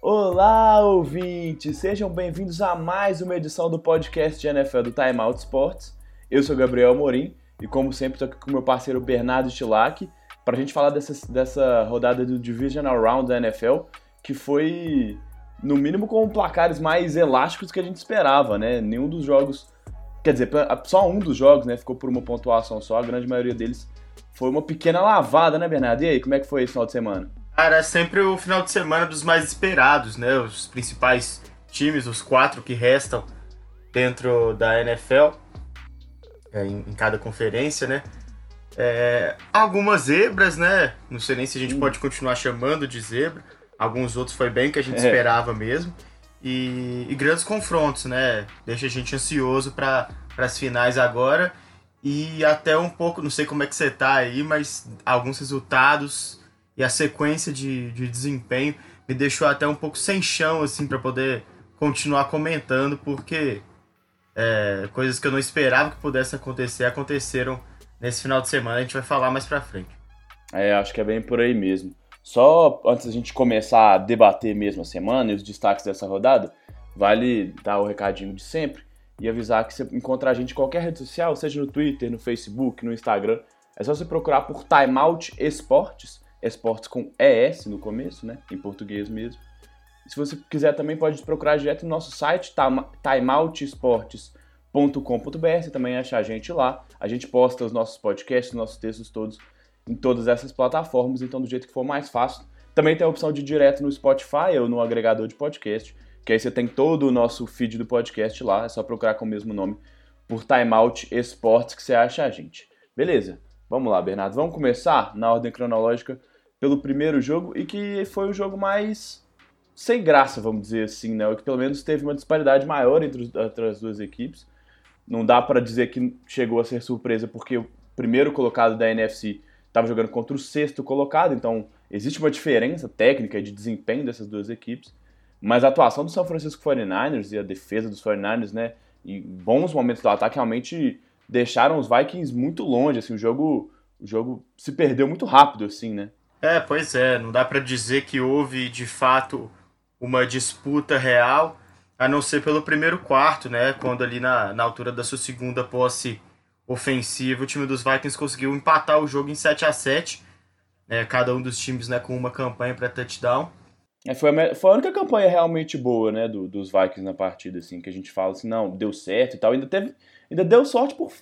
Olá, ouvintes! Sejam bem-vindos a mais uma edição do podcast de NFL do Time Out Sports. Eu sou Gabriel Morim e, como sempre, estou aqui com meu parceiro Bernardo Stilac para a gente falar dessa, dessa rodada do Divisional Round da NFL, que foi, no mínimo, com placares mais elásticos que a gente esperava, né? Nenhum dos jogos, quer dizer, só um dos jogos né, ficou por uma pontuação só, a grande maioria deles foi uma pequena lavada, né, Bernardo? E aí, como é que foi esse final de semana? Cara, é sempre o final de semana dos mais esperados, né? Os principais times, os quatro que restam dentro da NFL, é, em, em, cada conferência, né? É, algumas zebras, né? Não sei nem se a gente pode continuar chamando de zebra. Alguns outros foi bem que a gente é. esperava mesmo. E, e, grandes confrontos, né? Deixa a gente ansioso para as finais agora. E até um pouco, não sei como é que você tá aí, mas alguns resultados e a sequência de, de desempenho me deixou até um pouco sem chão, assim, para poder continuar comentando, porque é, coisas que eu não esperava que pudesse acontecer aconteceram nesse final de semana. A gente vai falar mais pra frente. É, acho que é bem por aí mesmo. Só antes da gente começar a debater mesmo a semana e os destaques dessa rodada, vale dar o recadinho de sempre e avisar que você encontra a gente em qualquer rede social, seja no Twitter, no Facebook, no Instagram. É só você procurar por Timeout Esportes esportes com ES no começo, né? Em português mesmo. Se você quiser também pode procurar direto no nosso site, timeoutesportes.com.br, você também acha a gente lá. A gente posta os nossos podcasts, os nossos textos todos em todas essas plataformas, então do jeito que for mais fácil. Também tem a opção de ir direto no Spotify ou no agregador de podcast, que aí você tem todo o nosso feed do podcast lá, é só procurar com o mesmo nome por Timeout Esportes que você acha a gente. Beleza? Vamos lá, Bernardo. Vamos começar na ordem cronológica pelo primeiro jogo e que foi o jogo mais sem graça, vamos dizer assim, né? O que pelo menos teve uma disparidade maior entre, entre as duas equipes. Não dá para dizer que chegou a ser surpresa porque o primeiro colocado da NFC estava jogando contra o sexto colocado, então existe uma diferença técnica de desempenho dessas duas equipes. Mas a atuação do São Francisco 49ers e a defesa dos 49ers, né, em bons momentos do ataque realmente deixaram os Vikings muito longe, assim, o jogo, o jogo se perdeu muito rápido, assim, né? É, pois é, não dá para dizer que houve de fato uma disputa real, a não ser pelo primeiro quarto, né? Quando ali na, na altura da sua segunda posse ofensiva, o time dos Vikings conseguiu empatar o jogo em 7 a 7 né, cada um dos times né, com uma campanha para touchdown. É, foi, a, foi a única campanha realmente boa né, do, dos Vikings na partida, assim, que a gente fala assim, não, deu certo e tal. Ainda teve, Ainda deu sorte por.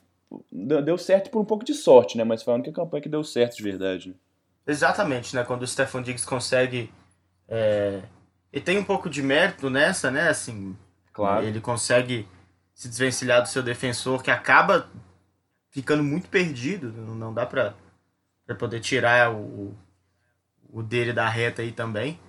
Deu certo por um pouco de sorte, né? Mas foi a única campanha que deu certo de verdade. Né? Exatamente, né? Quando o Stefan Diggs consegue. É... E tem um pouco de mérito nessa, né? Assim, claro. Ele consegue se desvencilhar do seu defensor, que acaba ficando muito perdido. Não dá pra, pra poder tirar o, o dele da reta aí também.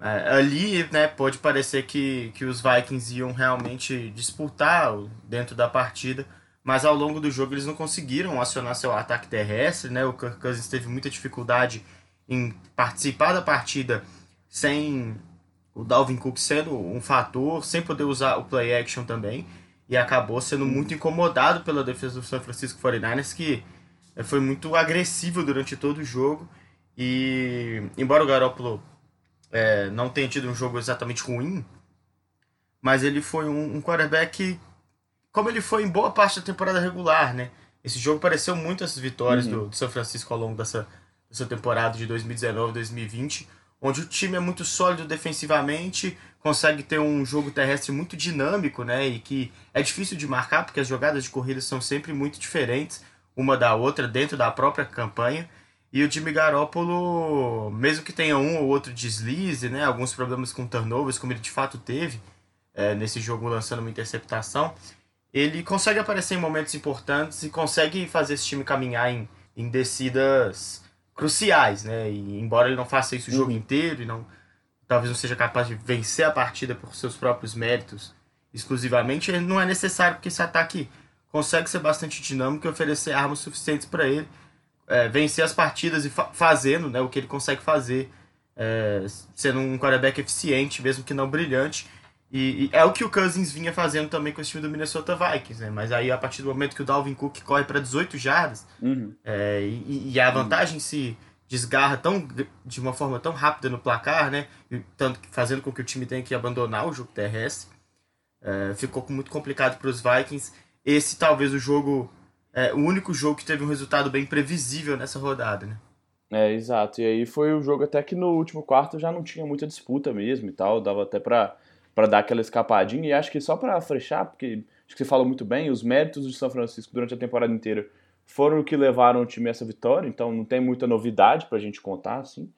É, ali, né, pode parecer que, que os Vikings iam realmente disputar dentro da partida, mas ao longo do jogo eles não conseguiram acionar seu ataque terrestre, né? O Kirk Cousins teve muita dificuldade em participar da partida sem o Dalvin Cook sendo um fator, sem poder usar o play action também, e acabou sendo muito incomodado pela defesa do San Francisco 49ers, que é, foi muito agressivo durante todo o jogo. E embora o Garoppolo é, não tenha tido um jogo exatamente ruim, mas ele foi um, um quarterback como ele foi em boa parte da temporada regular, né? Esse jogo pareceu muito essas vitórias uhum. do, do São Francisco ao longo dessa, dessa temporada de 2019-2020, onde o time é muito sólido defensivamente, consegue ter um jogo terrestre muito dinâmico, né? E que é difícil de marcar, porque as jogadas de corrida são sempre muito diferentes uma da outra dentro da própria campanha. E o Jimmy Garoppolo, mesmo que tenha um ou outro deslize, né, alguns problemas com turnovers, como ele de fato teve é, nesse jogo lançando uma interceptação, ele consegue aparecer em momentos importantes e consegue fazer esse time caminhar em, em descidas cruciais, né? E embora ele não faça isso o jogo uhum. inteiro e não talvez não seja capaz de vencer a partida por seus próprios méritos exclusivamente, não é necessário que esse ataque consegue ser bastante dinâmico e oferecer armas suficientes para ele é, vencer as partidas e fa fazendo né, o que ele consegue fazer, é, sendo um quarterback eficiente, mesmo que não brilhante. E, e, é o que o Cousins vinha fazendo também com esse time do Minnesota Vikings, né? Mas aí, a partir do momento que o Dalvin Cook corre para 18 jardas, uhum. é, e, e, a vantagem se desgarra tão, de uma forma tão rápida no placar, né? E, tanto fazendo com que o time tenha que abandonar o jogo terrestre, é, ficou muito complicado para os Vikings. Esse talvez o jogo é, o único jogo que teve um resultado bem previsível nessa rodada, né? É, exato. E aí foi o jogo até que no último quarto já não tinha muita disputa mesmo e tal, dava até pra, pra dar aquela escapadinha. E acho que só pra fechar, porque acho que você falou muito bem, os méritos de São Francisco durante a temporada inteira foram o que levaram o time a essa vitória, então não tem muita novidade pra gente contar, assim.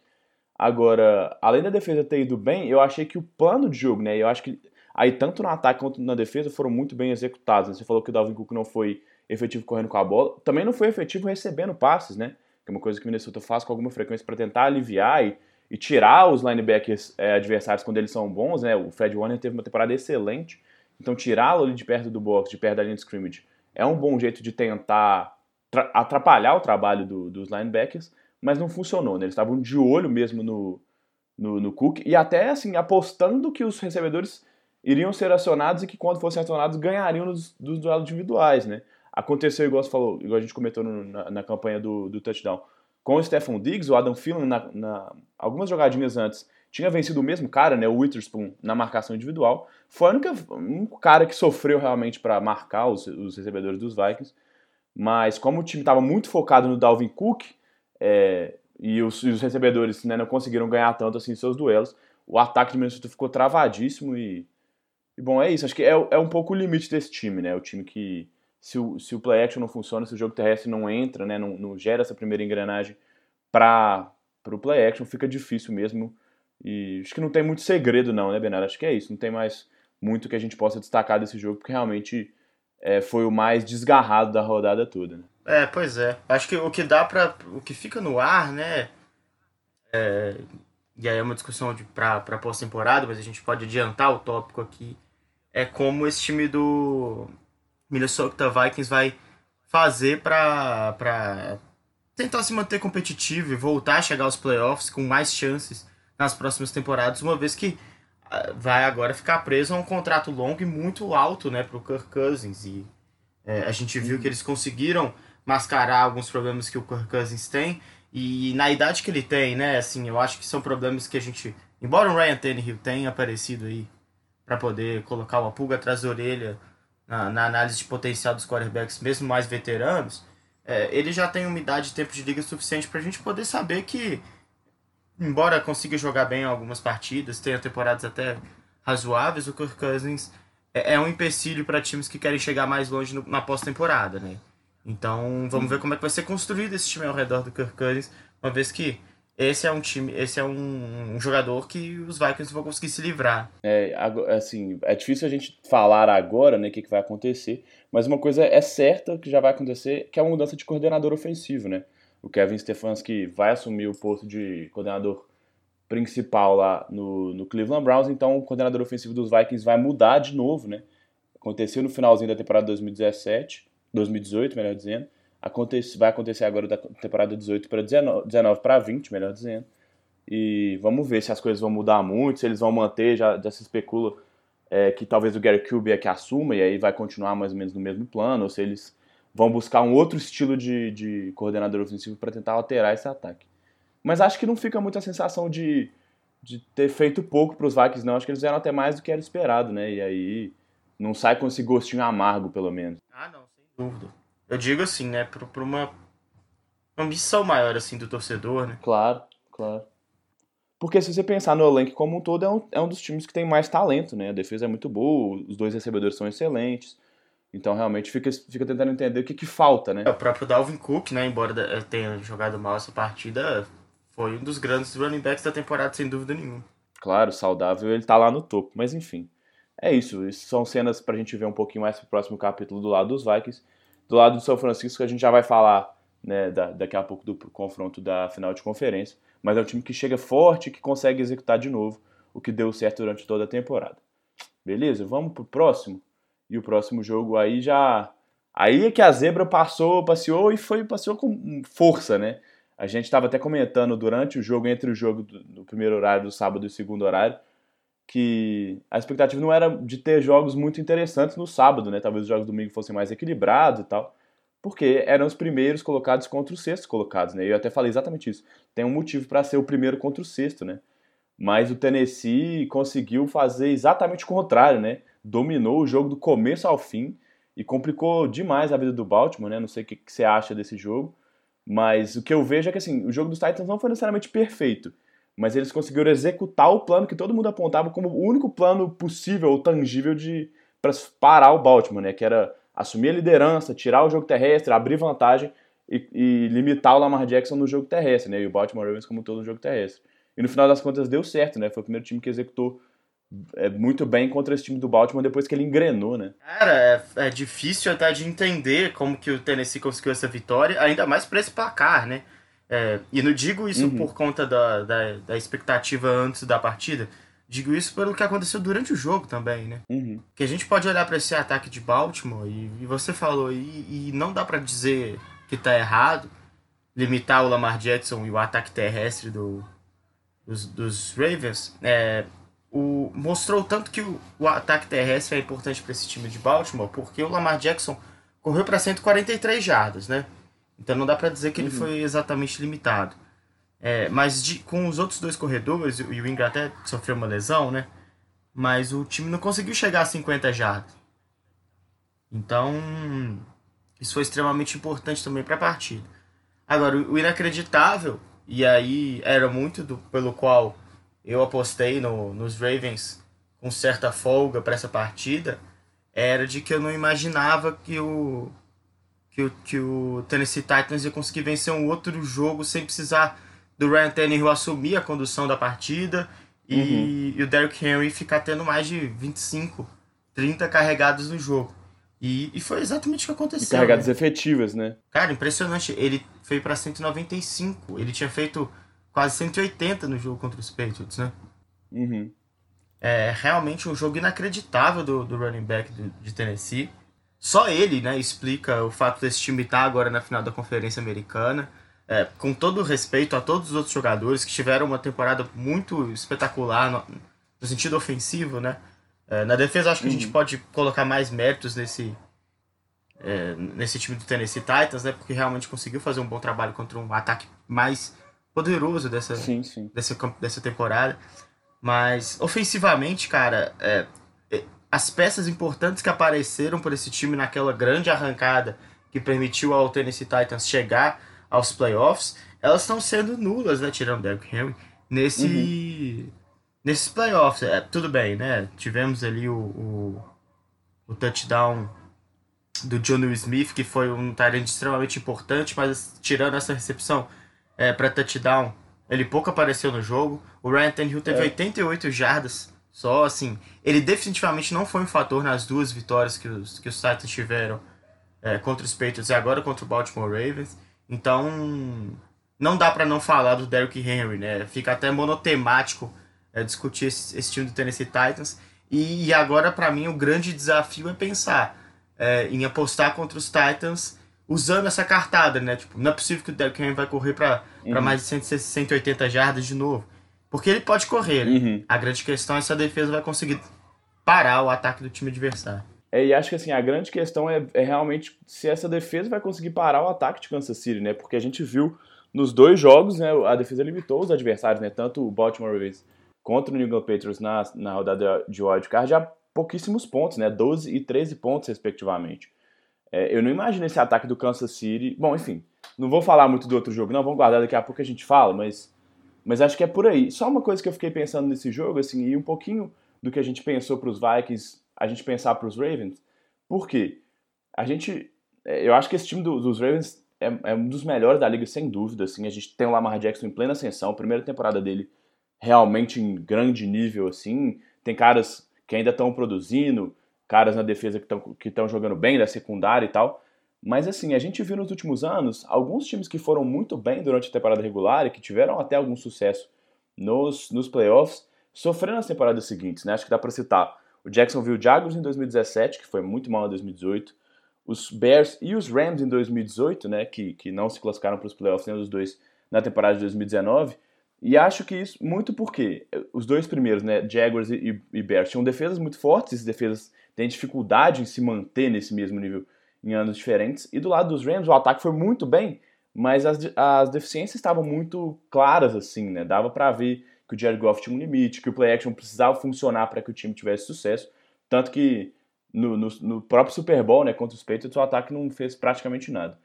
Agora, além da defesa ter ido bem, eu achei que o plano de jogo, né? Eu acho que aí tanto no ataque quanto na defesa foram muito bem executados. Né? Você falou que o Dalvin Cook não foi efetivo correndo com a bola, também não foi efetivo recebendo passes, né? Que é uma coisa que o Minnesota faz com alguma frequência para tentar aliviar e, e, tirar os linebackers é, adversários quando eles são bons, né? O Fred Warner teve uma temporada excelente, então tirá-lo ali de perto do box, de perto da linha de scrimmage, é um bom jeito de tentar atrapalhar o trabalho do, dos linebackers, mas não funcionou, né? Eles estavam de olho mesmo no, no, no Cook e até assim apostando que os recebedores iriam ser acionados e que quando fossem acionados ganhariam nos, dos duelos individuais, né? Aconteceu, igual você falou, igual a gente comentou no, na, na, campanha do, do touchdown. Com o Stephon Diggs, o Adam Thielen, na, na, algumas jogadinhas antes, tinha vencido o mesmo cara, né, o Witherspoon, na marcação individual. Foi o único cara que sofreu realmente para marcar os, os, recebedores dos Vikings. Mas como o time estava muito focado no Dalvin Cook, é, e, os, e os, recebedores né, não conseguiram ganhar tanto assim seus duelos, o ataque de Minnesota ficou travadíssimo e, e bom, é isso. Acho que é, é um pouco o limite desse time, né? O time que se o, se o play action não funciona, se o jogo terrestre não entra, né, não, não gera essa primeira engrenagem para o play action, fica difícil mesmo. E acho que não tem muito segredo, não, né, Bernardo? Acho que é isso. Não tem mais muito que a gente possa destacar desse jogo, porque realmente é, foi o mais desgarrado da rodada toda. Né? É, pois é. Acho que o que dá para O que fica no ar, né? É, e aí é uma discussão para pós-temporada, mas a gente pode adiantar o tópico aqui. É como esse time do Minnesota Vikings vai fazer para tentar se manter competitivo e voltar a chegar aos playoffs com mais chances nas próximas temporadas, uma vez que ah, vai agora ficar preso a um contrato longo e muito alto né, para o Kirk Cousins. E é, a gente viu que eles conseguiram mascarar alguns problemas que o Kirk Cousins tem. E na idade que ele tem, né, assim, eu acho que são problemas que a gente. Embora o Ryan Tannehill tenha aparecido aí para poder colocar uma pulga atrás da orelha na, na análise de potencial dos quarterbacks, mesmo mais veteranos, é, ele já tem uma idade de tempo de liga suficiente para a gente poder saber que, embora consiga jogar bem algumas partidas, tenha temporadas até razoáveis, o Kirk Cousins é, é um empecilho para times que querem chegar mais longe no, na pós-temporada, né? Então, vamos ver como é que vai ser construído esse time ao redor do Kirk Cousins, uma vez que esse é um time, esse é um, um, jogador que os Vikings vão conseguir se livrar. É, assim, é difícil a gente falar agora, né, o que, que vai acontecer, mas uma coisa é certa que já vai acontecer, que é a mudança de coordenador ofensivo, né? O Kevin Stefanski vai assumir o posto de coordenador principal lá no, no Cleveland Browns, então o coordenador ofensivo dos Vikings vai mudar de novo, né? Aconteceu no finalzinho da temporada 2017, 2018, melhor dizendo, Acontece, vai acontecer agora da temporada 18 para 19, 19 para 20, melhor dizendo. E vamos ver se as coisas vão mudar muito, se eles vão manter, já, já se especula é, que talvez o Gary Kubiak é assuma e aí vai continuar mais ou menos no mesmo plano, ou se eles vão buscar um outro estilo de, de coordenador ofensivo para tentar alterar esse ataque. Mas acho que não fica muita sensação de, de ter feito pouco para os Vikings, não. Acho que eles fizeram até mais do que era esperado, né? E aí não sai com esse gostinho amargo, pelo menos. Ah, não, sem dúvida. Eu digo assim, né, para uma ambição maior assim do torcedor, né? Claro, claro. Porque se você pensar no elenco como um todo, é um, é um dos times que tem mais talento, né? A defesa é muito boa, os dois recebedores são excelentes. Então realmente fica, fica tentando entender o que, que falta, né? É, o próprio Dalvin Cook, né, embora tenha jogado mal essa partida, foi um dos grandes running backs da temporada, sem dúvida nenhuma. Claro, saudável, ele tá lá no topo, mas enfim. É isso, isso são cenas pra gente ver um pouquinho mais pro próximo capítulo do lado dos Vikings. Do lado do São Francisco, a gente já vai falar né, da, daqui a pouco do confronto da final de conferência, mas é um time que chega forte e que consegue executar de novo o que deu certo durante toda a temporada. Beleza? Vamos pro próximo? E o próximo jogo aí já Aí é que a zebra passou, passeou e foi passeou com força, né? A gente estava até comentando durante o jogo, entre o jogo do, do, primeiro horário do sábado e o segundo horário, que a expectativa não era de ter jogos muito interessantes no sábado, né? Talvez os jogos do domingo fossem mais equilibrados e tal, porque eram os primeiros colocados contra os sextos colocados, né? Eu até falei exatamente isso. Tem um motivo para ser o primeiro contra o sexto, né? Mas o Tennessee conseguiu fazer exatamente o contrário, né? Dominou o jogo do começo ao fim e complicou demais a vida do Baltimore, né? Não sei o que, você acha desse jogo, mas o que eu vejo é que assim, o jogo dos Titans não foi necessariamente perfeito, mas eles conseguiram executar o plano que todo mundo apontava como o único plano possível ou tangível de para parar o Baltimore, né? Que era assumir a liderança, tirar o jogo terrestre, abrir vantagem e, e limitar o Lamar Jackson no jogo terrestre, né? E o Baltimore Ravens como todo no jogo terrestre. E no final das contas deu certo, né? Foi o primeiro time que executou é, muito bem contra esse time do Baltimore depois que ele engrenou, né? Cara, é, é difícil até de entender como que o Tennessee conseguiu essa vitória, ainda mais para esse placar, né? É, e não digo isso uhum. por conta da, da, da, expectativa antes da partida, digo isso pelo que aconteceu durante o jogo também, né? Uhum. Que a gente pode olhar para esse ataque de Baltimore e, e você falou, e, e não dá para dizer que tá errado limitar o Lamar Jackson e o ataque terrestre do, dos, dos Ravens, é, o, mostrou tanto que o, o ataque terrestre é importante para esse time de Baltimore, porque o Lamar Jackson correu para 143 jardas, né? Então não dá para dizer que uhum. ele foi exatamente limitado. É, mas de, com os outros dois corredores, e o Ingram até sofreu uma lesão, né? Mas o time não conseguiu chegar a 50 jardas. Então, isso foi extremamente importante também para a partida. Agora, o inacreditável e aí era muito do, pelo qual eu apostei no, nos Ravens com certa folga para essa partida, era de que eu não imaginava que o, que o, que o Tennessee Titans ia conseguir vencer um outro jogo sem precisar do Ryan Tannehill assumir a condução da partida e, uhum. e o Derrick Henry ficar tendo mais de 25, 30 carregados no jogo. E, e foi exatamente o que aconteceu. E carregadas né? efetivas, né? Cara, impressionante. Ele foi para 195. Ele tinha feito quase 180 no jogo contra os Patriots, né? Uhum. É realmente um jogo inacreditável do, do running back do, de Tennessee. Só ele, né, explica o fato desse time estar agora na final da Conferência Americana. É, com todo respeito a todos os outros jogadores que tiveram uma temporada muito espetacular no, no sentido ofensivo, né? É, na defesa, acho que a gente uhum. pode colocar mais méritos nesse, é, nesse time do Tennessee Titans, né? Porque realmente conseguiu fazer um bom trabalho contra um ataque mais poderoso dessa, sim, sim. Dessa, dessa temporada. Mas, ofensivamente, cara, é, as peças importantes que apareceram por esse time naquela grande arrancada que permitiu ao Tennessee Titans chegar aos playoffs, elas estão sendo nulas, né? Tirando Derrick Henry, nesse, uhum nesses playoffs, é, tudo bem, né? Tivemos ali o, o, o touchdown do John Smith, que foi um talento extremamente importante, mas tirando essa recepção é, para touchdown, ele pouco apareceu no jogo. O Ryan Tannehill teve é. 88 jardas só, assim. Ele definitivamente não foi um fator nas duas vitórias que os, que os Titans tiveram é, contra os Patriots e agora contra o Baltimore Ravens. Então, não dá para não falar do Derrick Henry, né? Fica até monotemático é, discutir esse, esse, time do Tennessee Titans. E, e agora, para mim, o grande desafio é pensar é, em apostar contra os Titans usando essa cartada, né? Tipo, não é possível que o Derrick Henry vai correr para uhum. mais de 100, 180 jardas de novo. Porque ele pode correr. Uhum. A grande questão é se a defesa vai conseguir parar o ataque do time adversário. É, e acho que assim, a grande questão é, é, realmente se essa defesa vai conseguir parar o ataque de Kansas City, né? Porque a gente viu nos dois jogos, né, a defesa limitou os adversários, né? Tanto o Baltimore Ravens contra o New England Patriots na, na rodada de wildcard já pouquíssimos pontos, né? 12 e 13 pontos, respectivamente. É, eu não imagino esse ataque do Kansas City. Bom, enfim, não vou falar muito do outro jogo, não, vamos guardar daqui a pouco a gente fala, mas, mas acho que é por aí. Só uma coisa que eu fiquei pensando nesse jogo, assim, e um pouquinho do que a gente pensou para os Vikings, a gente pensar para os Ravens, por quê? A gente. É, eu acho que esse time do, dos Ravens é, é, um dos melhores da liga, sem dúvida. Assim. A gente tem o Lamar Jackson em plena ascensão, primeira temporada dele realmente em grande nível assim. Tem caras que ainda estão produzindo, caras na defesa que estão que jogando bem, da secundária e tal. Mas assim, a gente viu nos últimos anos alguns times que foram muito bem durante a temporada regular e que tiveram até algum sucesso nos, nos playoffs, sofrendo nas temporadas seguintes, né? Acho que dá para citar o Jacksonville Jaguars em 2017, que foi muito mal em 2018, os Bears e os Rams em 2018, né, que, que não se classificaram para os playoffs, nem os dois na temporada de 2019. E acho que isso muito porque os dois primeiros, né, Jaguars e, e Bears, tinham defesas muito fortes, essas defesas têm dificuldade em se manter nesse mesmo nível em anos diferentes. E do lado dos Rams, o ataque foi muito bem, mas as, as deficiências estavam muito claras, assim, né? Dava para ver que o Jared Goff tinha um limite, que o play action precisava funcionar para que o time tivesse sucesso. Tanto que no, no, no, próprio Super Bowl, né, contra os Patriots, o ataque não fez praticamente nada.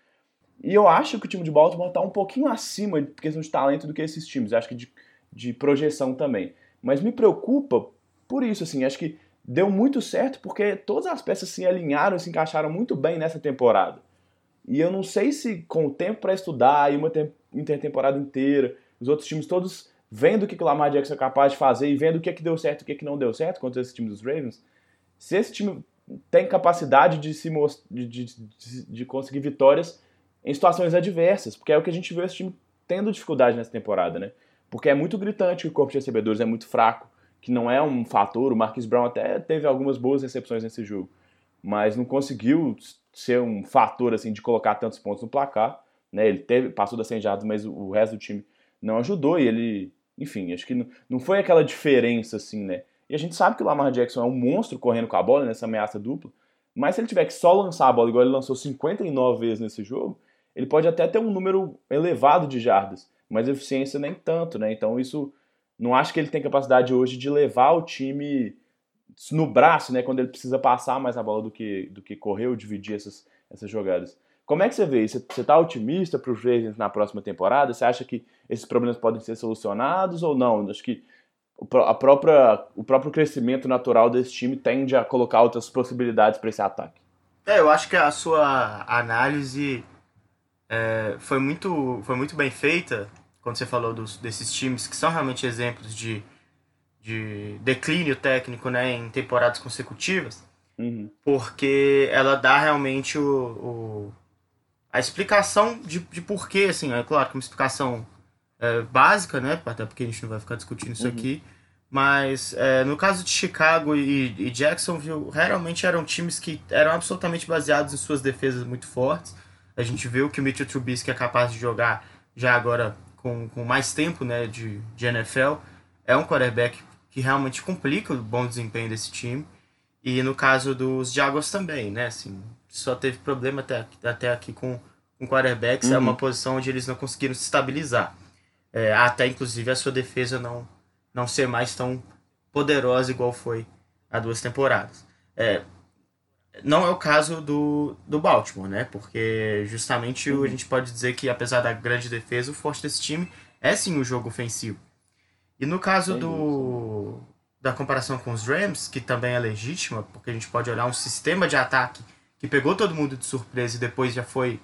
E eu acho que o time de Baltimore está um pouquinho acima de questão de talento do que esses times. Acho que de, de projeção também. Mas me preocupa por isso, assim. Acho que deu muito certo porque todas as peças se alinharam se encaixaram muito bem nessa temporada. E eu não sei se com o tempo para estudar e uma intertemporada inteira, os outros times todos vendo o que o Lamar Jackson é capaz de fazer e vendo o que, é que deu certo e o que, é que não deu certo contra esse time dos Ravens, se esse time tem capacidade de se de, de, de, conseguir vitórias em situações adversas, porque é o que a gente vê esse time tendo dificuldade nessa temporada, né? Porque é muito gritante que o corpo de recebedores é muito fraco, que não é um fator. O Marquis Brown até teve algumas boas recepções nesse jogo, mas não conseguiu ser um fator assim de colocar tantos pontos no placar. Né? Ele teve, passou das 100 jardas, mas o resto do time não ajudou e ele, enfim, acho que não, não foi aquela diferença assim, né? E a gente sabe que o Lamar Jackson é um monstro correndo com a bola nessa ameaça dupla, mas se ele tiver que só lançar a bola igual ele lançou 59 vezes nesse jogo, ele pode até ter um número elevado de jardas, mas eficiência nem tanto, né? Então isso não acho que ele tem capacidade hoje de levar o time no braço, né, quando ele precisa passar mais a bola do que, do que correr ou dividir essas, essas jogadas. Como é que você vê isso? Você está otimista para os Ravens na próxima temporada? Você acha que esses problemas podem ser solucionados ou não? Acho que a própria, o próprio crescimento natural desse time tende a colocar outras possibilidades para esse ataque. É, eu acho que a sua análise é, foi, muito, foi muito bem feita quando você falou dos, desses times que são realmente exemplos de de declínio técnico né, em temporadas consecutivas, uhum. porque ela dá realmente o, o, a explicação de, de porquê, assim, é claro que uma explicação é, básica, né, até porque a gente não vai ficar discutindo isso uhum. aqui, mas é, no caso de Chicago e, e Jacksonville, realmente eram times que eram absolutamente baseados em suas defesas muito fortes. A gente viu que o Mitchell Trubisky é capaz de jogar já agora com, com mais tempo né, de, de NFL. É um quarterback que realmente complica o bom desempenho desse time. E no caso dos Jaguars também, né? Assim, só teve problema até, até aqui com, com quarterbacks. Uhum. É uma posição onde eles não conseguiram se estabilizar. É, até inclusive a sua defesa não, não ser mais tão poderosa igual foi há duas temporadas. É, não é o caso do, do Baltimore, né? Porque justamente uhum. a gente pode dizer que apesar da grande defesa, o forte desse time é sim o jogo ofensivo. E no caso do da comparação com os Rams, que também é legítima, porque a gente pode olhar um sistema de ataque que pegou todo mundo de surpresa e depois já foi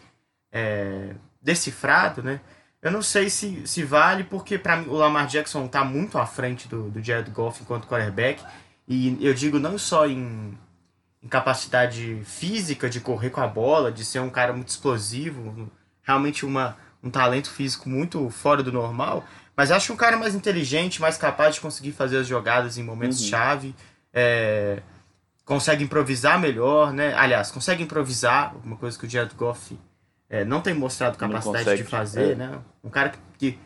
é, decifrado, né? Eu não sei se, se vale, porque para mim o Lamar Jackson está muito à frente do, do Jared Goff enquanto quarterback. E eu digo não só em, em capacidade física de correr com a bola, de ser um cara muito explosivo, realmente uma, um talento físico muito fora do normal, mas acho um cara mais inteligente, mais capaz de conseguir fazer as jogadas em momentos-chave. Uhum. É, consegue improvisar melhor, né? Aliás, consegue improvisar, uma coisa que o Jared Goff é, não tem mostrado capacidade de fazer, é. né? Um cara que, que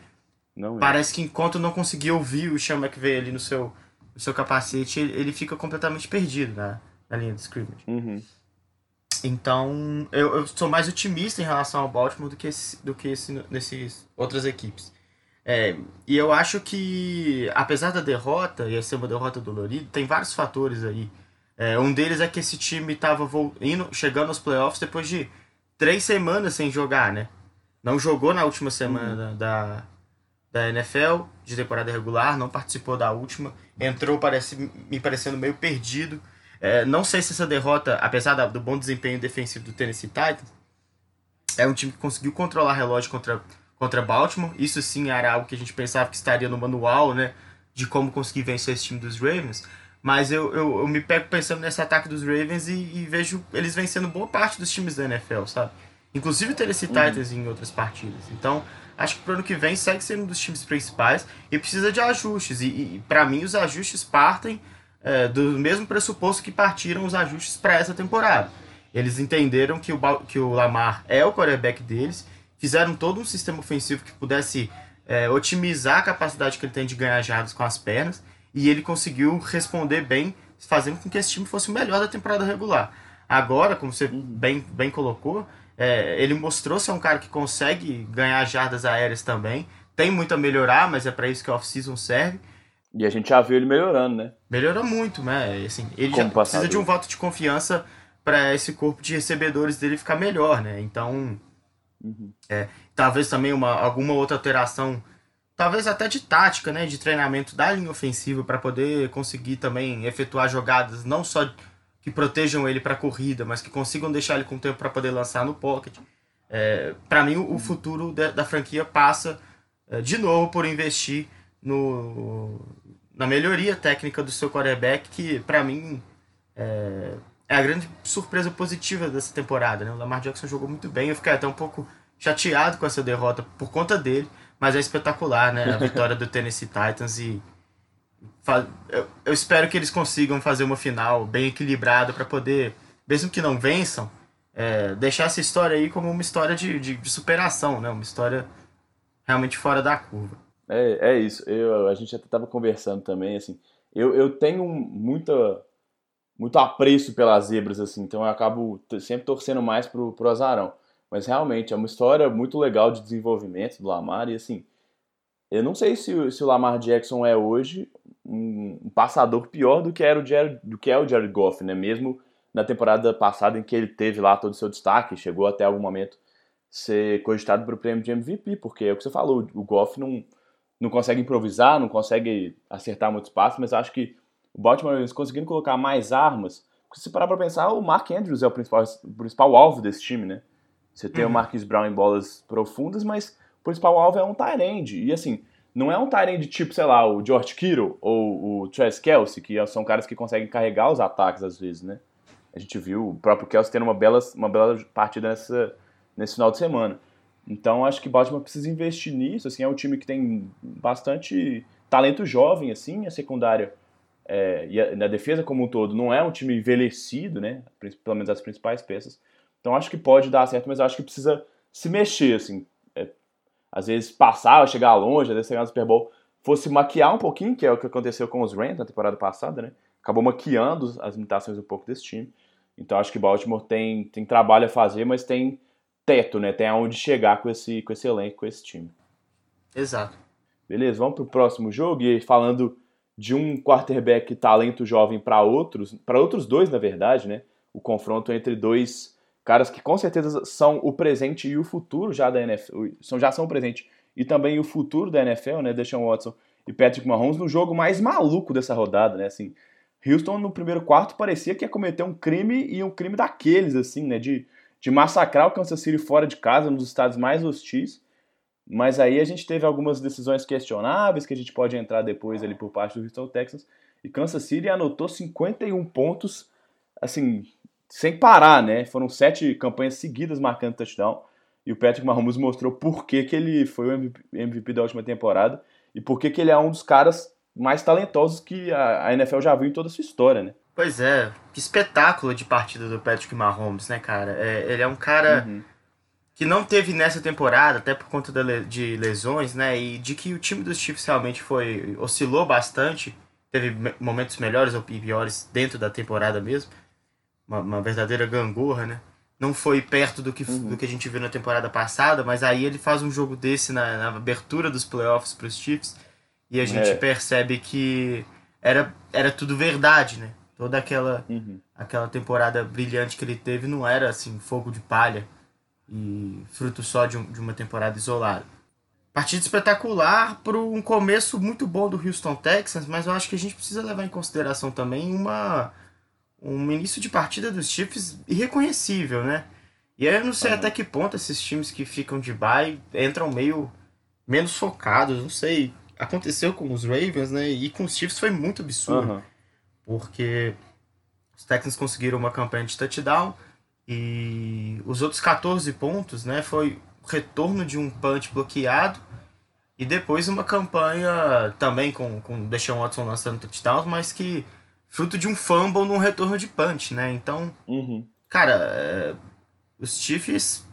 não, é. parece que enquanto não conseguiu ouvir o Sean McVay ali no seu, no seu capacete, ele, ele fica completamente perdido na, na linha de scrimmage. Uhum. Então, eu, eu sou mais otimista em relação ao Baltimore do que, esse, do que esse, nessas outras equipes. É, e eu acho que, apesar da derrota, e ser uma derrota dolorida, tem vários fatores aí. É, um deles é que esse time estava chegando aos playoffs depois de três semanas sem jogar, né? Não jogou na última semana uhum. da, da NFL, de temporada regular, não participou da última, entrou parece, me parecendo meio perdido. É, não sei se essa derrota, apesar do bom desempenho defensivo do Tennessee Titans, é um time que conseguiu controlar relógio contra contra Baltimore. Isso sim era algo que a gente pensava que estaria no manual, né? De como conseguir vencer esse time dos Ravens. Mas eu, eu, eu me pego pensando nesse ataque dos Ravens e, e, vejo eles vencendo boa parte dos times da NFL, sabe? Inclusive o Tennessee uhum. Titans em outras partidas. Então, acho que pro ano que vem segue sendo um dos times principais e precisa de ajustes. E, e para mim, os ajustes partem é, do mesmo pressuposto que partiram os ajustes para essa temporada. Eles entenderam que o, que o Lamar é o quarterback deles, fizeram todo um sistema ofensivo que pudesse é, otimizar a capacidade que ele tem de ganhar jardas com as pernas, e ele conseguiu responder bem, fazendo com que esse time fosse o melhor da temporada regular. Agora, como você bem, bem colocou, é, ele mostrou ser um cara que consegue ganhar jardas aéreas também. Tem muito a melhorar, mas é para isso que a off-season serve. E a gente já viu ele melhorando, né? Melhorou muito, né? Assim, ele Como já precisa de um voto de confiança para esse corpo de recebedores dele ficar melhor, né? Então, uhum. é, talvez também uma, alguma outra alteração, talvez até de tática, né? De treinamento da linha ofensiva para poder conseguir também efetuar jogadas não só que protejam ele para corrida, mas que consigam deixar ele com tempo para poder lançar no pocket. É, para mim, o, futuro da, da franquia passa é, de novo por investir no, na melhoria técnica do seu quarterback, que para mim é, é, a grande surpresa positiva dessa temporada. Né? O Lamar Jackson jogou muito bem, eu fiquei até um pouco chateado com essa derrota por conta dele, mas é espetacular né? a vitória do Tennessee Titans e eu, espero que eles consigam fazer uma final bem equilibrada para poder, mesmo que não vençam, é, deixar essa história aí como uma história de, de, de, superação, né? Uma história realmente fora da curva. É, é isso. Eu, a gente até estava conversando também, assim. Eu, eu tenho muita, muito apreço pelas zebras, assim, então eu acabo sempre torcendo mais pro, pro Azarão. Mas realmente é uma história muito legal de desenvolvimento do Lamar e assim. Eu não sei se, se o Lamar Jackson é hoje um, um passador pior do que era o Jared, do que é o Jared Goff, né? Mesmo na temporada passada em que ele teve lá todo o seu destaque, chegou até algum momento ser cogitado para o prêmio de MVP, porque é o que você falou, o Goff não, não consegue improvisar, não consegue acertar muitos passos, mas acho que o Baltimore Ravens conseguindo colocar mais armas, porque se parar para pensar, o Mark Andrews é o principal, o principal alvo desse time, né? Você tem uhum. o Marquis Brown em bolas profundas, mas o principal alvo é um tight end. E assim, não é um Tyrande tipo, sei lá, o George Kittle ou o Travis Kelsey, que são caras que conseguem carregar os ataques às vezes, né? A gente viu o próprio Kelsey tendo uma bela, uma bela partida nessa, nesse final de semana. Então acho que Baltimore precisa investir nisso, assim, é um time que tem bastante talento jovem, assim, a secundária é, e a, na defesa como um todo não é um time envelhecido, né? Pelo menos as principais peças. Então acho que pode dar certo, mas acho que precisa se mexer, assim, às vezes passar, chegar longe, às vezes chegar no Super Bowl, fosse maquiar um pouquinho, que é o que aconteceu com os Rams na temporada passada, né? Acabou maquiando as limitações um pouco desse time. Então acho que Baltimore tem, tem trabalho a fazer, mas tem teto, né? Tem aonde chegar com esse, com esse elenco, com esse time. Exato. Beleza, vamos pro próximo jogo e falando de um quarterback talento jovem para outros, para outros dois, na verdade, né? O confronto entre dois caras que com certeza são o presente e o futuro já da NFL, são, já são o presente e também o futuro da NFL, né, Deshaun Watson e Patrick Mahomes no jogo mais maluco dessa rodada, né, assim, Houston no primeiro quarto parecia que ia cometer um crime e um crime daqueles, assim, né, de, de massacrar o Kansas City fora de casa, nos estados mais hostis, mas aí a gente teve algumas decisões questionáveis que a gente pode entrar depois ali por parte do Houston Texans, e Kansas City anotou 51 pontos, assim, sem parar, né? Foram sete campanhas seguidas marcando touchdown. E o Patrick Mahomes mostrou por que, que ele foi o MVP da última temporada e por que, que ele é um dos caras mais talentosos que a NFL já viu em toda a sua história, né? Pois é, que espetáculo de partida do Patrick Mahomes, né, cara? É, ele é um cara uhum. que não teve nessa temporada, até por conta de lesões, né? E de que o time dos Chiefs realmente foi oscilou bastante, teve momentos melhores ou piores dentro da temporada mesmo uma, uma verdadeira gangorra, né? Não foi perto do que, uhum. do que a gente viu na temporada passada, mas aí ele faz um jogo desse na, na abertura dos playoffs para os Chiefs e a gente é. percebe que era, era tudo verdade, né? Toda aquela, uhum. aquela temporada brilhante que ele teve não era assim fogo de palha e fruto só de, um, de uma temporada isolada. Partida espetacular para um começo muito bom do Houston Texans, mas eu acho que a gente precisa levar em consideração também uma um início de partida dos Chiefs irreconhecível, né? E aí eu não sei uhum. até que ponto esses times que ficam de bye entram meio menos focados, não sei. Aconteceu com os Ravens, né? E com os Chiefs foi muito absurdo. Uhum. Porque os Texans conseguiram uma campanha de touchdown e os outros 14 pontos, né? Foi o retorno de um punch bloqueado e depois uma campanha também com, com Deshaun Watson lançando touchdowns, mas que fruto de um fumble num retorno de punch, né? Então, uhum. cara, é, os Chiefs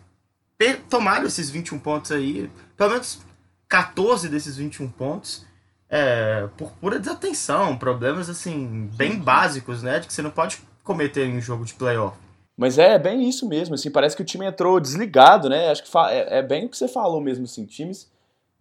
tomaram esses 21 pontos aí, pelo menos 14 desses 21 pontos, é, por pura desatenção, problemas assim, bem básicos, né? De que você não pode cometer em um jogo de playoff. Mas é, é bem isso mesmo, assim, parece que o time entrou desligado, né? Acho que é, é, bem o que você falou mesmo, assim, times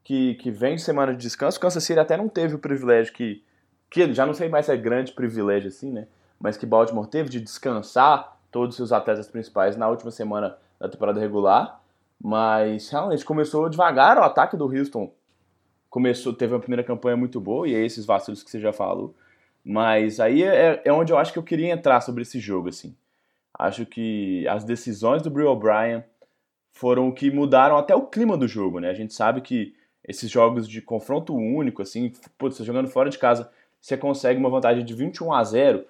que, que vêm de semana de descanso, o Kansas City até não teve o privilégio que, que já não sei mais se é grande privilégio assim, né? Mas que Baltimore teve de descansar todos os seus atletas principais na última semana da temporada regular. Mas realmente começou devagar o ataque do Houston. Começou, teve uma primeira campanha muito boa, e é esses vacilos que você já falou. Mas aí é, é onde eu acho que eu queria entrar sobre esse jogo, assim. Acho que as decisões do Bill O'Brien foram o que mudaram até o clima do jogo, né? A gente sabe que esses jogos de confronto único, assim, você jogando fora de casa, você consegue uma vantagem de 21 a 0.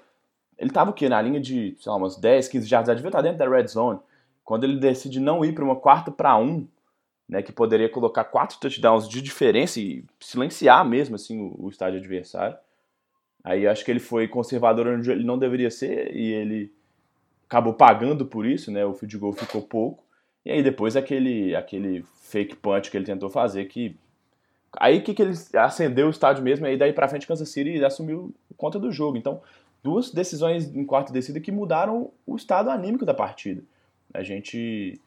Ele tava o quê? Na linha de, sei lá, umas 10, 15 jardas, devia estar dentro da red zone. Quando ele decide não ir para uma quarta para um, né, que poderia colocar quatro touchdowns de diferença e silenciar mesmo assim o, o estádio adversário. Aí acho que ele foi conservador onde ele não deveria ser e ele acabou pagando por isso, né? O field goal ficou pouco. E aí depois aquele aquele fake punch que ele tentou fazer que aí que, que ele acendeu o estádio mesmo e aí daí para frente Kansas City assumiu conta do jogo. Então, duas decisões em quarta descida que mudaram o estado anímico da partida. A gente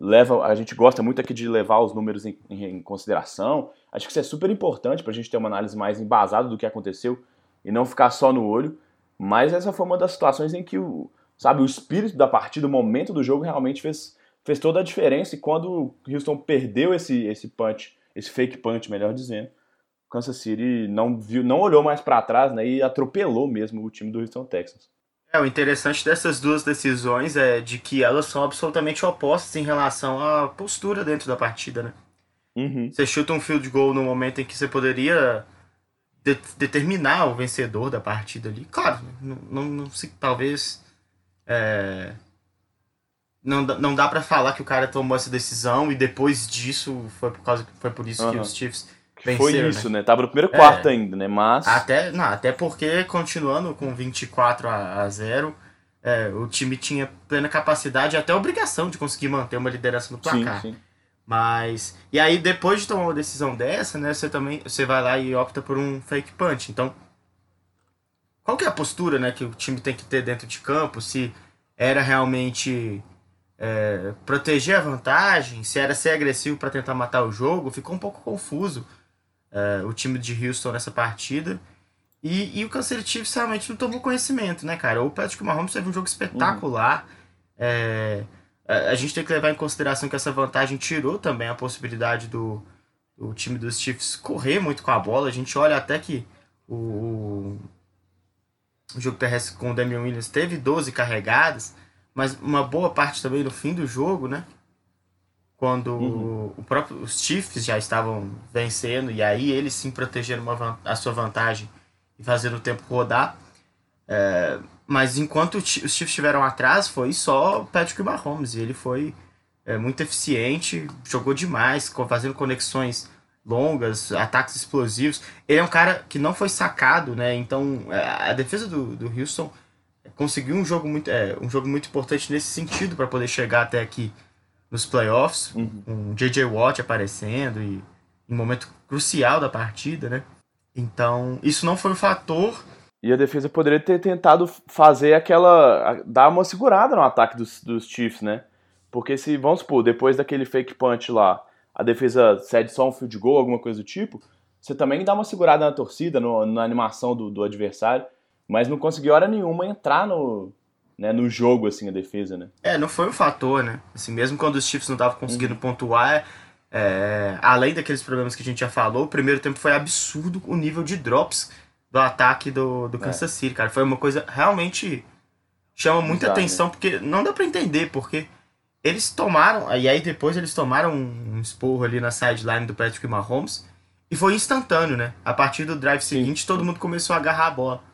leva, a gente gosta muito aqui de levar os números em, em consideração. Acho que isso é super importante para a gente ter uma análise mais embasada do que aconteceu e não ficar só no olho. Mas essa foi uma das situações em que o, sabe, o espírito da partida, o momento do jogo realmente fez, fez toda a diferença. E quando o Houston perdeu esse, esse punch, esse fake punch, melhor dizendo, Kansas City não viu, não olhou mais para trás, né, e atropelou mesmo o time do Houston Texans. É, o interessante dessas duas decisões é de que elas são absolutamente opostas em relação à postura dentro da partida, né? Uhum. Você chuta um field goal no momento em que você poderia de determinar o vencedor da partida ali. Claro, não, não, não se, talvez é, não, não dá para falar que o cara tomou essa decisão e depois disso foi por causa foi por isso uhum. que os Chiefs foi isso, né? né? Tava no primeiro quarto é, ainda, né? Mas. Até, não, até porque, continuando com 24 a, a 0, é, o time tinha plena capacidade e até obrigação de conseguir manter uma liderança no placar. Sim, sim. Mas. E aí, depois de tomar uma decisão dessa, né? Você também. Você vai lá e opta por um fake punch. Então. Qual que é a postura né, que o time tem que ter dentro de campo? Se era realmente é, proteger a vantagem, se era ser agressivo para tentar matar o jogo, ficou um pouco confuso uh, o time de Houston nessa partida. E, e o Kansas Chiefs realmente não tomou conhecimento, né, cara? O Patrick Mahomes teve um jogo espetacular. Uhum. É, a gente tem que levar em consideração que essa vantagem tirou também a possibilidade do, do time dos Chiefs correr muito com a bola. A gente olha até que o, o jogo terrestre com o Damian Williams teve 12 carregadas, mas uma boa parte também no fim do jogo, né? Quando uhum. o próprio, os Chiefs já estavam vencendo e aí eles sim protegeram uma, a sua vantagem e fazendo o tempo rodar. É, mas enquanto os Chiefs estiveram atrás, foi só o Patrick Mahomes e ele foi é, muito eficiente, jogou demais, fazendo conexões longas, ataques explosivos. Ele é um cara que não foi sacado, né? Então é, a defesa do, do Houston conseguiu um jogo muito, é, um jogo muito importante nesse sentido para poder chegar até aqui nos playoffs, uhum. com J.J. Watt aparecendo e em momento crucial da partida, né? Então, isso não foi um fator. E a defesa poderia ter tentado fazer aquela. dar uma segurada no ataque dos, dos Chiefs, né? Porque se, vamos supor, depois daquele fake punch lá, a defesa cede só um field goal, alguma coisa do tipo, você também dá uma segurada na torcida, no, na animação do, do adversário, mas não conseguiu hora nenhuma entrar no, né, no jogo, assim, a defesa, né? É, não foi um fator, né? Assim, mesmo quando os Chiefs não estavam conseguindo uhum. pontuar, é, além daqueles problemas que a gente já falou, o primeiro tempo foi absurdo o nível de drops do ataque do, do é. Kansas é. City, cara. Foi uma coisa realmente chama muita Exato, atenção, né? porque não dá para entender, porque eles tomaram, e aí depois eles tomaram um esporro ali na sideline do Patrick Mahomes, e foi instantâneo, né? A partir do drive seguinte, Sim. todo mundo começou a agarrar a bola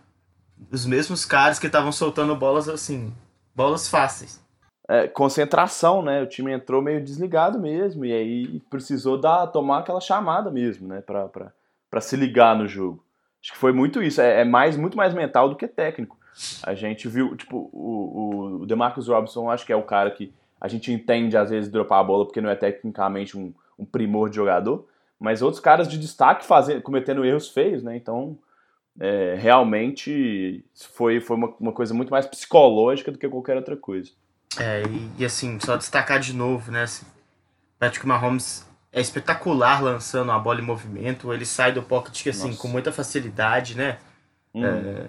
os mesmos caras que estavam soltando bolas assim, bolas fáceis. É, concentração, né? O time entrou meio desligado mesmo e aí precisou dar, tomar aquela chamada mesmo, né? Pra, se ligar no jogo. Acho que foi muito isso. É, é mais, muito mais mental do que técnico. A gente viu, tipo, o, o DeMarcus Robinson, acho que é o cara que a gente entende às vezes dropar a bola porque não é tecnicamente um, um primor de jogador, mas outros caras de destaque fazendo, cometendo erros feios, né? Então, é, realmente foi, foi uma, uma, coisa muito mais psicológica do que qualquer outra coisa. É, e, e assim, só destacar de novo, né? Assim, Patrick Mahomes é espetacular lançando a bola em movimento, ele sai do pocket assim, Nossa. com muita facilidade, né? Hum. É,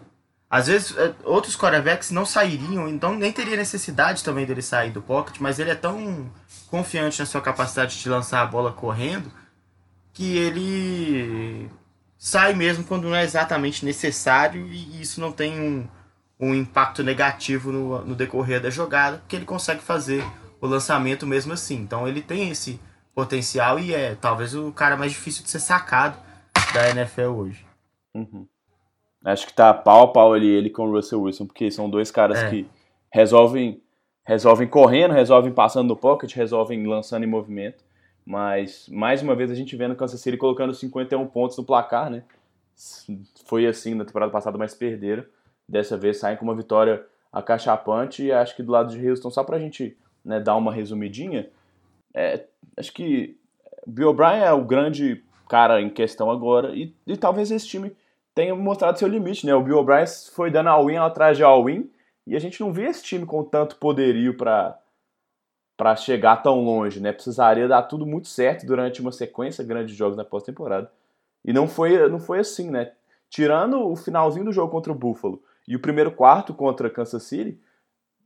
às vezes, é, outros quarterbacks não sairiam, então nem teria necessidade também dele sair do pocket, mas ele é tão confiante na sua capacidade de lançar a bola correndo que ele sai mesmo quando não é exatamente necessário e isso não tem um, um impacto negativo no, no decorrer da jogada, porque ele consegue fazer o lançamento mesmo assim. Então ele tem esse potencial e é talvez o cara mais difícil de ser sacado da NFL hoje. Uhum. Acho que tá pau a pau ali ele com o Russell Wilson, porque são dois caras é. que resolvem resolvem correndo, resolvem passando no pocket, resolvem lançando em movimento. Mas, mais uma vez, a gente vendo o Kansas City colocando 51 pontos no placar, né? Foi assim na temporada passada, mas perderam. Dessa vez saem com uma vitória acachapante. E acho que do lado de Houston, só pra gente né, dar uma resumidinha, é, acho que Bill O'Brien é o grande cara em questão agora. E, e talvez esse time tenha mostrado seu limite, né? O Bill O'Brien foi dando all-in atrás de all-in. E a gente não vê esse time com tanto poderio para para chegar tão longe, né? Precisaria dar tudo muito certo durante uma sequência grande de jogos na pós-temporada. E não foi, não foi assim, né? Tirando o finalzinho do jogo contra o Buffalo e o primeiro quarto contra Kansas City,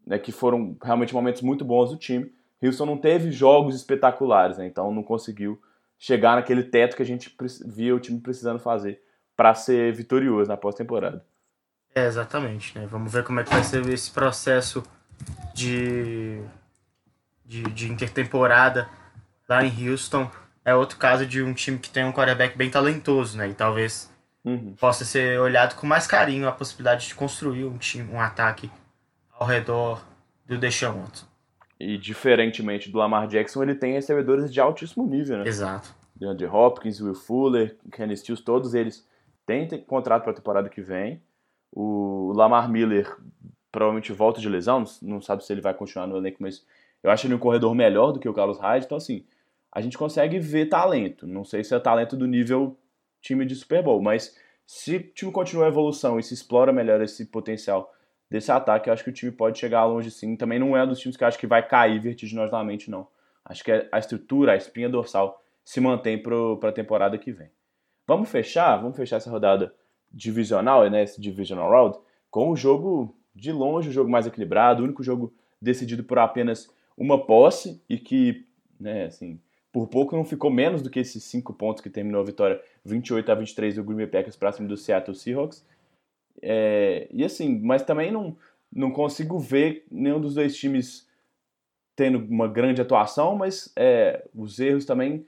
né, que foram realmente momentos muito bons do time, Houston não teve jogos espetaculares, né? Então não conseguiu chegar naquele teto que a gente via o time precisando fazer para ser vitorioso na pós-temporada. É, exatamente, né? Vamos ver como é que vai ser esse processo de de, de intertemporada lá em Houston é outro caso de um time que tem um quarterback bem talentoso, né? E talvez uhum. possa ser olhado com mais carinho a possibilidade de construir um time, um ataque ao redor do Deshaun Watson. E diferentemente do Lamar Jackson, ele tem recebedores de altíssimo nível, né? Exato. DeAndre Hopkins, Will Fuller, Kenny Stills, todos eles têm contrato para a temporada que vem. O Lamar Miller provavelmente volta de lesão, não sabe se ele vai continuar no elenco, mas eu acho ele um corredor melhor do que o Carlos Hyde, então assim, a gente consegue ver talento. Não sei se é talento do nível time de Super Bowl, mas se o time continua a evolução e se explora melhor esse potencial desse ataque, eu acho que o time pode chegar longe sim. Também não é um dos times que eu acho que vai cair vertiginosamente, não. Acho que a estrutura, a espinha dorsal se mantém para a temporada que vem. Vamos fechar, vamos fechar essa rodada divisional, né, esse divisional round, com o jogo de longe, o jogo mais equilibrado, o único jogo decidido por apenas uma posse e que, né, assim, por pouco não ficou menos do que esses cinco pontos que terminou a vitória 28 a 23 do Green Bay Packers para cima do Seattle Seahawks. É, e assim, mas também não, não consigo ver nenhum dos dois times tendo uma grande atuação, mas é, os erros também,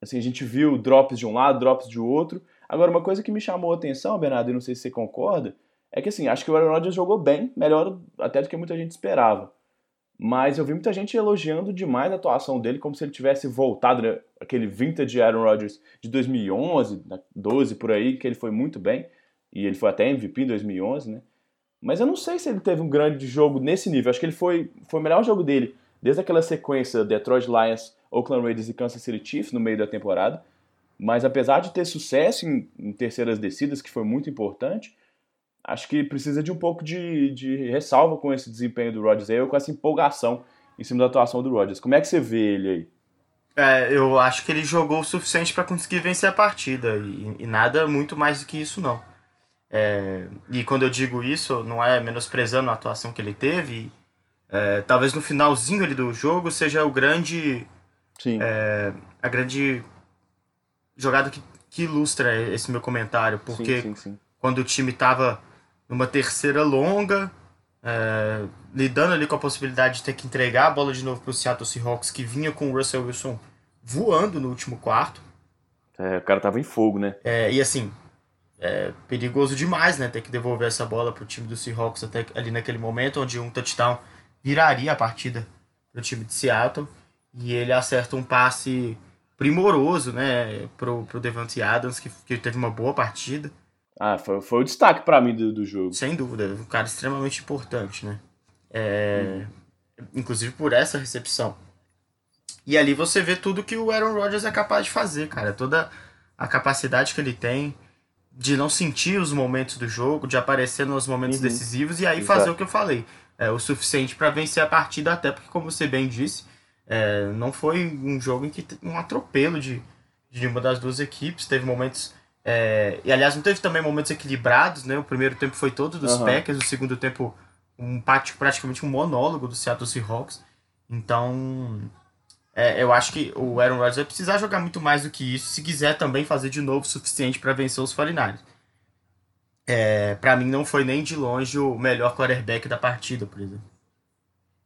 assim, a gente viu drops de um lado, drops de outro. Agora, uma coisa que me chamou a atenção, Bernardo, e não sei se você concorda, é que assim, acho que o Aaron Rodgers jogou bem, melhor até do que muita gente esperava. Mas eu vi muita gente elogiando demais a atuação dele, como se ele tivesse voltado, né? aquele vintage Aaron Rodgers de 2011, 12 por aí, que ele foi muito bem, e ele foi até MVP em 2011, né? Mas eu não sei se ele teve um grande jogo nesse nível. Acho que ele foi, foi o melhor jogo dele desde aquela sequência Detroit Lions, Oakland Raiders e Kansas City Chiefs no meio da temporada. Mas apesar de ter sucesso em, em terceiras descidas, que foi muito importante, acho que precisa de um pouco de, de ressalva com esse desempenho do Rodgers aí, com essa empolgação em cima da atuação do Rodgers. Como é que você vê ele aí? É, eu acho que ele jogou o suficiente para conseguir vencer a partida e, e, nada muito mais do que isso não. É, e quando eu digo isso, não é menosprezando a atuação que ele teve. É, talvez no finalzinho ali do jogo seja o grande, é, a grande jogada que, que, ilustra esse meu comentário, porque sim, sim, sim. quando o time estava numa terceira longa, é, lidando ali com a possibilidade de ter que entregar a bola de novo para o Seattle Seahawks, que vinha com o Russell Wilson voando no último quarto. É, o cara tava em fogo, né? É, e assim, é perigoso demais, né? Ter que devolver essa bola para o time do Seahawks até ali naquele momento, onde um touchdown viraria a partida para o time de Seattle. E ele acerta um passe primoroso, né? Pro, pro Devante Adams, que, que teve uma boa partida. Ah, foi, foi o destaque para mim do, do jogo. Sem dúvida, um cara extremamente importante, né? É, Inclusive por essa recepção. E ali você vê tudo que o Aaron Rodgers é capaz de fazer, cara. Toda a capacidade que ele tem de não sentir os momentos do jogo, de aparecer nos momentos uhum. decisivos e aí Exato. fazer o que eu falei. É o suficiente para vencer a partida, até porque, como você bem disse, é, não foi um jogo em que um atropelo de, de uma das duas equipes. Teve momentos é, e aliás, não teve também momentos equilibrados, né? O primeiro tempo foi todo dos uhum. Packers, o segundo tempo um praticamente um monólogo do Seattle Seahawks. Então, é, eu acho que o Aaron Rodgers vai precisar jogar muito mais do que isso se quiser também fazer de novo o suficiente para vencer os 49ers. É, para mim não foi nem de longe o melhor quarterback da partida, por exemplo.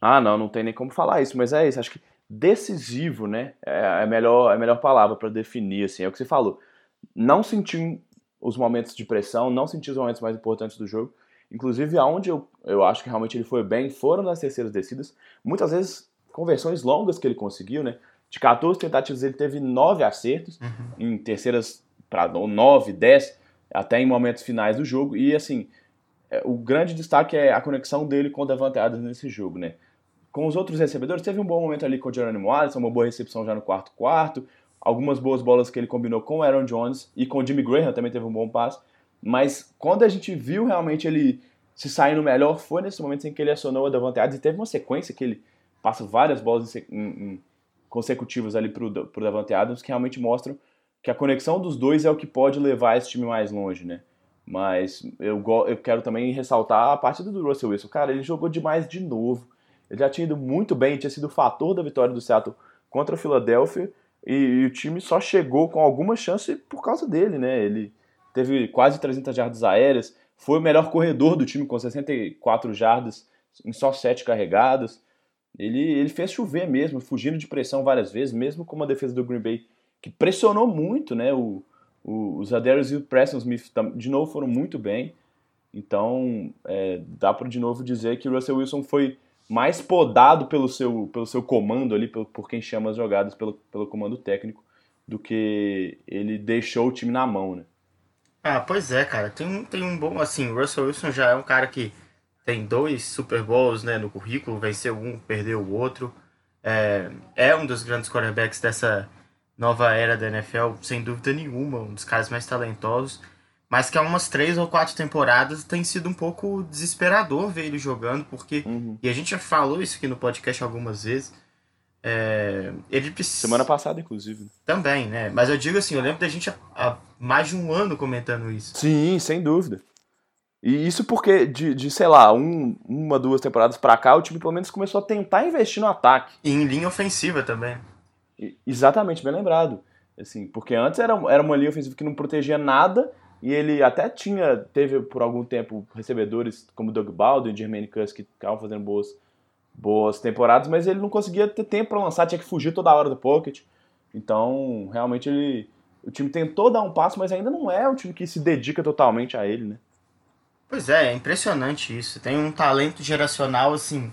Ah, não, não tem nem como falar isso, mas é isso, acho que decisivo, né? É a melhor, é a melhor palavra para definir, assim, é o que você falou não senti os momentos de pressão, não senti os momentos mais importantes do jogo. Inclusive, aonde eu, eu acho que realmente ele foi bem foram nas terceiras descidas. Muitas vezes, conversões longas que ele conseguiu, né? De 14 tentativas, ele teve 9 acertos, uhum. em terceiras para 9, 10, até em momentos finais do jogo. E, assim, é, o grande destaque é a conexão dele com o Davante Adams nesse jogo, né? Com os outros recebedores, teve um bom momento ali com o Geronimo Alisson, uma boa recepção já no quarto quarto, algumas boas bolas que ele combinou com o Aaron Jones e com o Jimmy Graham também teve um bom passe. Mas quando a gente viu realmente ele se saindo melhor, foi nesse momento em que ele acionou a Davante Adams e teve uma sequência que ele passa várias bolas em, em, consecutivas ali para o Davante Adams que realmente mostram que a conexão dos dois é o que pode levar esse time mais longe, né? Mas eu, eu quero também ressaltar a partida do Russell Wilson. Cara, ele jogou demais de novo. Ele já tinha ido muito bem, tinha sido o fator da vitória do Seattle contra o Philadelphia e, e, o time só chegou com alguma chance por causa dele, né? Ele teve quase 300 jardas aéreas, foi o melhor corredor do time com 64 jardas em só 7 carregadas. Ele, ele fez chover mesmo, fugindo de pressão várias vezes, mesmo com uma defesa do Green Bay que pressionou muito, né? O, o, os Adarius e o Preston Smith de novo foram muito bem. Então, é, dá para de novo dizer que o Russell Wilson foi mais podado pelo seu, pelo seu comando ali, por, quem chama as jogadas, pelo, pelo comando técnico, do que ele deixou o time na mão, né? Ah, pois é, cara. Tem um, tem um bom. Assim, o Russell Wilson já é um cara que tem dois Super Bowls né, no currículo, venceu um, perdeu o outro. É, é um dos grandes quarterbacks dessa nova era da NFL, sem dúvida nenhuma, um dos caras mais talentosos mas que há umas três ou quatro temporadas tem sido um pouco desesperador ver ele jogando, porque. Uhum. E a gente já falou isso aqui no podcast algumas vezes. É, ele precisa... Semana passada, inclusive. Também, né? Mas eu digo assim, eu lembro da gente há, há mais de um ano comentando isso. Sim, sem dúvida. E isso porque, de, de sei lá, um, uma, duas temporadas pra cá, o time pelo menos começou a tentar investir no ataque. E em linha ofensiva também. E, exatamente, bem lembrado. Assim, porque antes era, era uma linha ofensiva que não protegia nada e ele até tinha, teve por algum tempo recebedores como Doug Baldwin, Jermaine Cuss, que estavam fazendo boas, boas temporadas, mas ele não conseguia ter tempo para lançar, tinha que fugir toda hora do pocket. Então, realmente, ele, o time tentou dar um passo, mas ainda não é um time que se dedica totalmente a ele, né? Pois é, é impressionante isso. Tem um talento geracional, assim,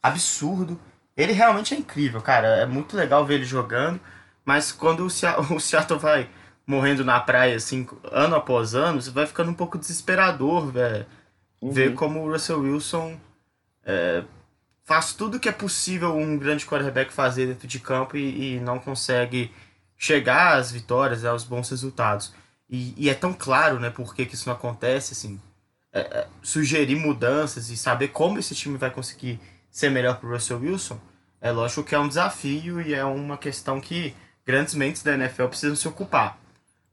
absurdo. Ele realmente é incrível, cara. É muito legal ver ele jogando, mas quando o Seattle vai morrendo na praia, assim, ano após ano, você vai ficando um pouco desesperador, velho. Uhum. Ver como o Russell Wilson é, faz tudo que é possível um grande quarterback fazer dentro de campo e, e não consegue chegar às vitórias, aos bons resultados. E, e, é tão claro, né, por que, que isso não acontece, assim. É, é, sugerir mudanças e saber como esse time vai conseguir ser melhor para o Russell Wilson, é lógico que é um desafio e é uma questão que grandes mentes da NFL precisam se ocupar.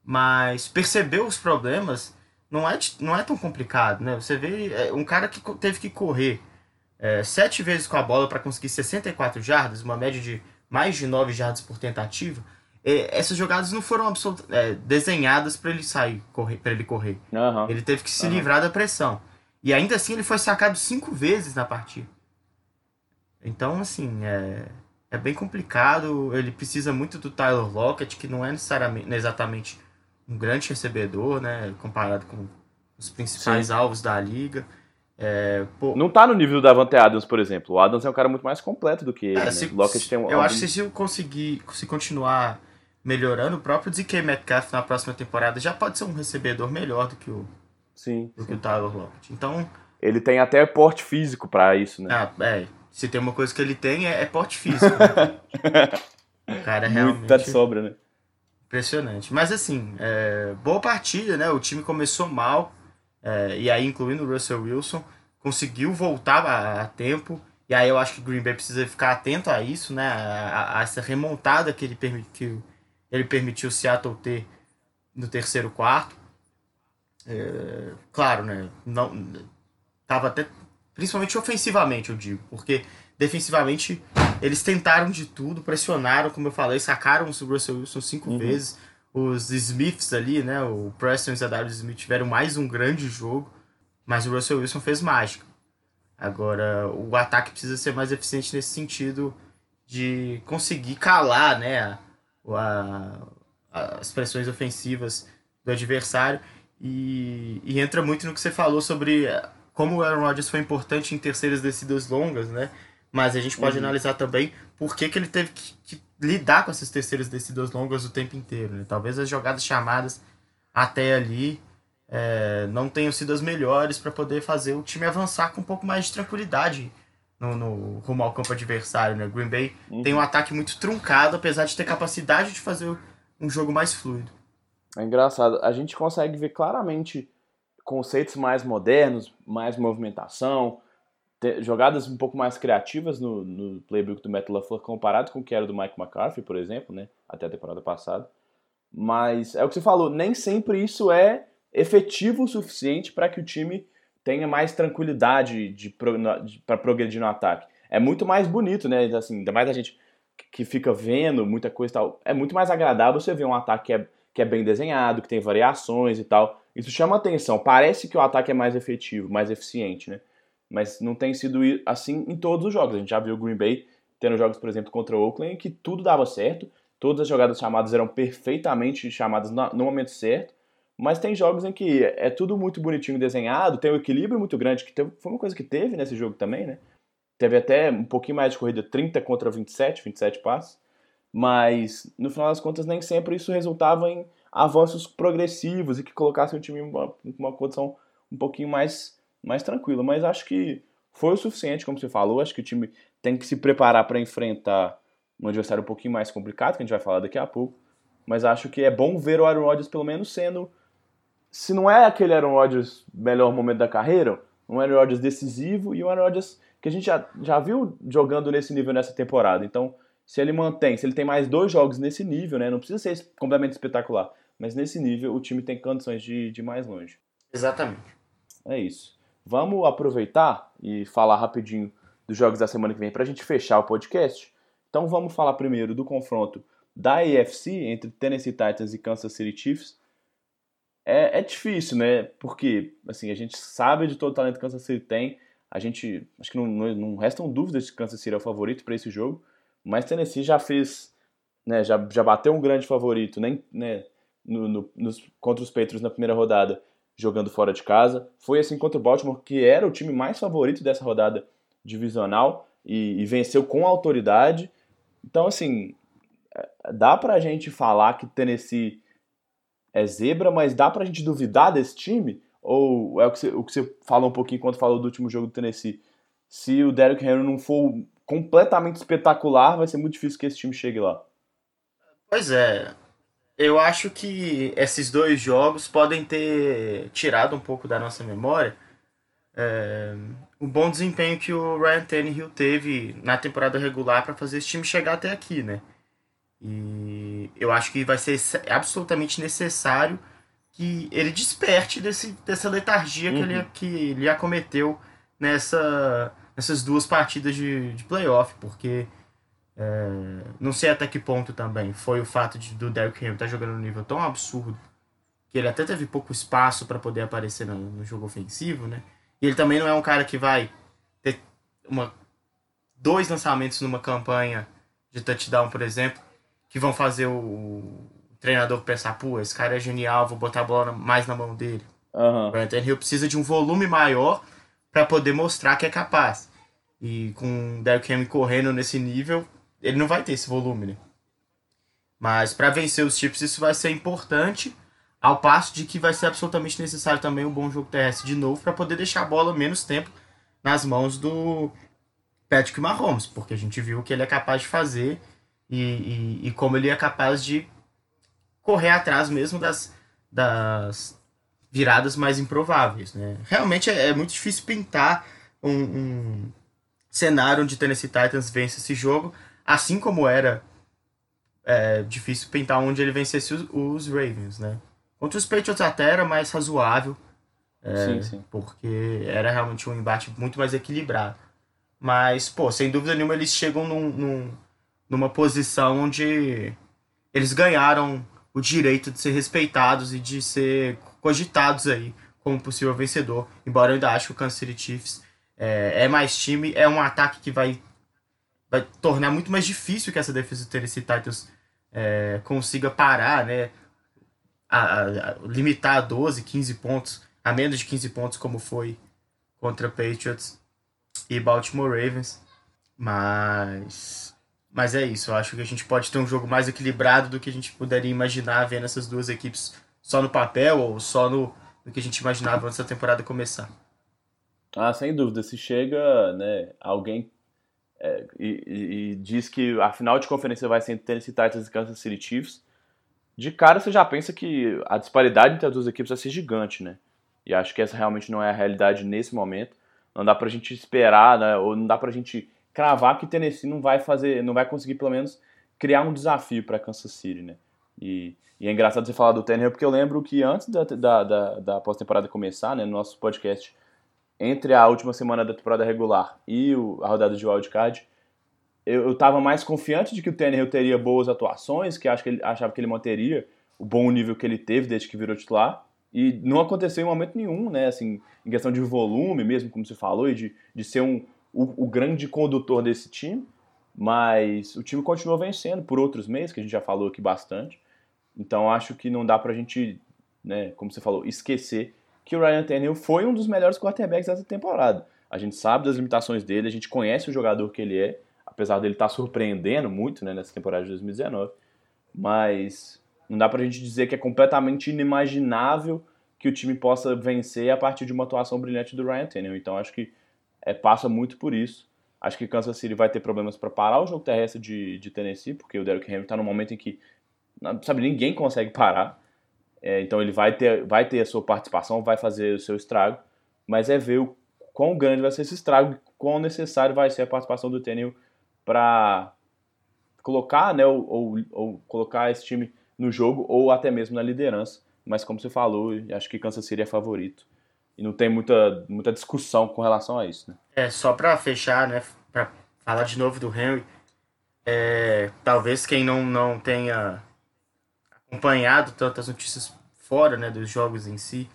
Mas perceber os problemas não é, não é tão complicado, né? Você vê é, um cara que teve que correr é, sete vezes com a bola para conseguir 64 jardas, uma média de mais de 9 jardas por tentativa. É, essas jogadas não foram é, desenhadas para ele sair, para ele correr. Uhum. Ele teve que se uhum. livrar da pressão. E ainda assim ele foi sacado cinco vezes na partida. Então, assim, é, é bem complicado. Ele precisa muito do Tyler Lockett, que não é necessariamente exatamente um grande recebedor, né? Comparado com os principais Sim. alvos da liga. É, pô, não tá no nível do Davante Adams, por exemplo. O Adams é um cara muito mais completo do que ele. É, né? Lockett tem um, eu algum... acho que se conseguir se continuar melhorando, o próprio DK Metcalf na próxima temporada já pode ser um recebedor melhor do que o, sim, do sim. que o Tyler Lockett. Então, Ele tem até porte físico pra isso, né? ah, é, se tem uma coisa que ele tem é, é porte físico. né? o cara realmente Muito tá de sobra, né? Impressionante. Mas assim, é, boa partida, né? O time começou mal, é, e aí incluindo o Russell Wilson, conseguiu voltar a, a tempo. E aí eu acho que o Green Bay precisa ficar atento a isso, né? A, a- essa remontada que ele permitiu, ele permitiu o Seattle ter no terceiro quarto. É, claro, né? Não, tava até principalmente ofensivamente, eu digo, porque defensivamente eles tentaram de tudo, pressionaram, como eu falei, sacaram o Russell Wilson cinco Uhum. vezes. Os Smiths ali, né? O Preston e o Zadarius Smith tiveram mais um grande jogo, mas o Russell Wilson fez mágica. Agora, o ataque precisa ser mais eficiente nesse sentido de conseguir calar, né? a- a- as pressões ofensivas do adversário. E, e entra muito no que você falou sobre eh, como o Aaron Rodgers foi importante em terceiras descidas longas, né? Mas a gente pode Uhum. analisar também por que, que ele teve que, que lidar com essas terceiras descidas longas o tempo inteiro. Né? Talvez as jogadas chamadas até ali eh, não tenham sido as melhores para poder fazer o time avançar com um pouco mais de tranquilidade no, no rumo ao campo adversário. Né? Green Bay Uhum. tem um ataque muito truncado, apesar de ter capacidade de fazer um jogo mais fluido. É engraçado. A gente consegue ver claramente conceitos mais modernos, mais movimentação, te- jogadas um pouco mais criativas no, no playbook do Matt LaFleur comparado com o que era do Mike McCarthy, por exemplo, né? Até a temporada passada. Mas é o que você falou, nem sempre isso é efetivo o suficiente para que o time tenha mais tranquilidade de, para progredir no ataque. É muito mais bonito, né? Assim, ainda mais a gente que fica vendo muita coisa e tal. É muito mais agradável você ver um ataque que é, que é bem desenhado, que tem variações e tal. Isso chama atenção. Parece que o ataque é mais efetivo, mais eficiente, né? Mas não tem sido assim em todos os jogos. A gente já viu o Green Bay tendo jogos, por exemplo, contra o Oakland, que tudo dava certo. Todas as jogadas chamadas eram perfeitamente chamadas no momento certo. Mas tem jogos em que é tudo muito bonitinho desenhado, tem um equilíbrio muito grande, que teve- foi uma coisa que teve nesse jogo também, né? Teve até um pouquinho mais de corrida, 30 contra 27, 27 passes. Mas, no final das contas, nem sempre isso resultava em avanços progressivos e que colocassem o time em uma, uma condição um pouquinho mais, mais tranquila. Mas acho que foi o suficiente, como você falou. Acho que o time tem que se preparar para enfrentar um adversário um pouquinho mais complicado, que a gente vai falar daqui a pouco. Mas acho que é bom ver o Aaron Rodgers pelo menos sendo. Se não é aquele Aaron Rodgers melhor momento da carreira, um Aaron Rodgers decisivo e um Aaron Rodgers que a gente já, já viu jogando nesse nível nessa temporada. Então, se ele mantém, se ele tem mais dois jogos nesse nível, né? Não precisa ser completamente espetacular, mas nesse nível o time tem condições de, de ir mais longe. Exatamente. É isso. Vamos aproveitar e falar rapidinho dos jogos da semana que vem para a gente fechar o podcast. Então vamos falar primeiro do confronto da AFC entre Tennessee Titans e Kansas City Chiefs. É, é difícil, né? Porque assim, a gente sabe de todo o talento que Kansas City tem. A gente. Acho que não, não, não restam dúvidas de que Kansas City é o favorito para esse jogo. Mas Tennessee já fez. Né, já, já bateu um grande favorito nem, né, no, no, nos, contra os Patriots na primeira rodada, jogando fora de casa. Foi assim contra o Baltimore, que era o time mais favorito dessa rodada divisional e, e venceu com autoridade. Então, assim, dá pra gente falar que Tennessee é zebra, mas dá pra gente duvidar desse time? Ou é o que você, o que você falou um pouquinho quando falou do último jogo do Tennessee? Se o Derrick Henry não for completamente espetacular, vai ser muito difícil que esse time chegue lá. Pois é. Eu acho que esses dois jogos podem ter tirado um pouco da nossa memória é, o bom desempenho que o Ryan Tannehill teve na temporada regular para fazer esse time chegar até aqui, né? E eu acho que vai ser absolutamente necessário que ele desperte desse, dessa letargia que, ele, que ele acometeu nessa, nessas duas partidas de, de playoff, porque é, não sei até que ponto também foi o fato de, do Derrick Henry estar tá jogando no nível tão absurdo que ele até teve pouco espaço para poder aparecer no, no, jogo ofensivo, né? E ele também não é um cara que vai ter uma, dois lançamentos numa campanha de touchdown, por exemplo, que vão fazer o, o treinador pensar, pô, esse cara é genial, vou botar a bola mais na mão dele. Uhum. O Brian Hill precisa de um volume maior para poder mostrar que é capaz. E com o Derrick Henry correndo nesse nível, ele não vai ter esse volume, né? Mas para vencer os Chiefs isso vai ser importante, ao passo de que vai ser absolutamente necessário também um bom jogo terrestre de novo para poder deixar a bola menos tempo nas mãos do Patrick Mahomes, porque a gente viu o que ele é capaz de fazer e, e, e como ele é capaz de correr atrás mesmo das, das viradas mais improváveis. Né? Realmente é, é muito difícil pintar um, um, cenário onde Tennessee Titans vence esse jogo, assim como era é, difícil pintar onde ele vencesse os, os, Ravens. Né? Contra os Patriots até era mais razoável, é, sim, sim. porque era realmente um embate muito mais equilibrado. Mas, pô, sem dúvida nenhuma eles chegam num, num, numa posição onde eles ganharam o direito de ser respeitados e de ser cogitados aí como possível vencedor. Embora eu ainda acho que o Kansas City Chiefs é, é mais time, é um ataque que vai, vai tornar muito mais difícil que essa defesa do Tennessee Titans é, consiga parar, né? A, a, a, limitar a 12, 15 pontos, a menos de 15 pontos, como foi contra Patriots e Baltimore Ravens. Mas. Mas é isso, eu acho que a gente pode ter um jogo mais equilibrado do que a gente poderia imaginar vendo essas duas equipes só no papel ou só no, no que a gente imaginava antes da temporada começar. Ah, sem dúvida. Se chega né, alguém é, e, e, diz que a final de conferência vai ser entre Tennessee Titans e Kansas City Chiefs, de cara você já pensa que a disparidade entre as duas equipes vai ser gigante, né? E acho que essa realmente não é a realidade nesse momento. Não dá pra gente esperar, né? Ou não dá pra gente cravar que Tennessee não vai fazer, não vai conseguir pelo menos criar um desafio para Kansas City, né? E, e, é engraçado você falar do Tannehill porque eu lembro que antes da, da, da, da pós-temporada começar, né, no nosso podcast, entre a última semana da temporada regular e o, a rodada de wildcard, eu, eu tava mais confiante de que o Tannehill teria boas atuações, que acho que ele achava que ele manteria o bom nível que ele teve desde que virou titular. E não aconteceu em momento nenhum, né? Assim, em questão de volume mesmo, como você falou, e de, de ser um, o, o grande condutor desse time. Mas o time continuou vencendo por outros meses, que a gente já falou aqui bastante. Então acho que não dá pra gente, né, como você falou, esquecer que o Ryan Tannehill foi um dos melhores quarterbacks dessa temporada. A gente sabe das limitações dele, a gente conhece o jogador que ele é, apesar dele estar tá surpreendendo muito né, nessa temporada de 2019. Mas não dá pra gente dizer que é completamente inimaginável que o time possa vencer a partir de uma atuação brilhante do Ryan Tannehill. Então acho que é, passa muito por isso. Acho que Kansas City vai ter problemas para parar o jogo terrestre de, de Tennessee, porque o Derrick Henry está no momento em que sabe, ninguém consegue parar. É, então ele vai ter, vai ter a sua participação, vai fazer o seu estrago, mas é ver o quão grande vai ser esse estrago, quão necessário vai ser a participação do Tenil para colocar, né, ou, ou, ou, colocar esse time no jogo ou até mesmo na liderança. Mas como você falou, acho que Kansas City é favorito. E não tem muita, muita discussão com relação a isso, né? É, só para fechar, né, para falar de novo do Henry, é, talvez quem não, não tenha acompanhado tantas notícias fora né, dos jogos em si.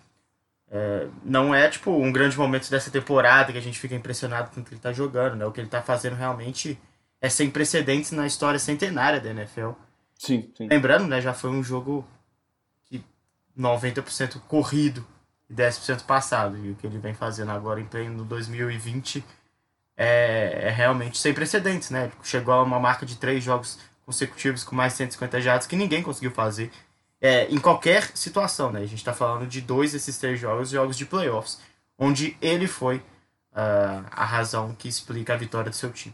É, não é tipo um grande momento dessa temporada que a gente fica impressionado com o que ele está jogando, né? O que ele está fazendo realmente é sem precedentes na história centenária da NFL. Sim, sim. Lembrando, né, já foi um jogo que 90% corrido e 10% passado. E o que ele vem fazendo agora em pleno 2020 é, é realmente sem precedentes, né? Chegou a uma marca de três jogos consecutivos com mais de 150 jardas que ninguém conseguiu fazer é, em qualquer situação, né? A gente está falando de dois desses três jogos, jogos de playoffs, onde ele foi uh, a razão que explica a vitória do seu time.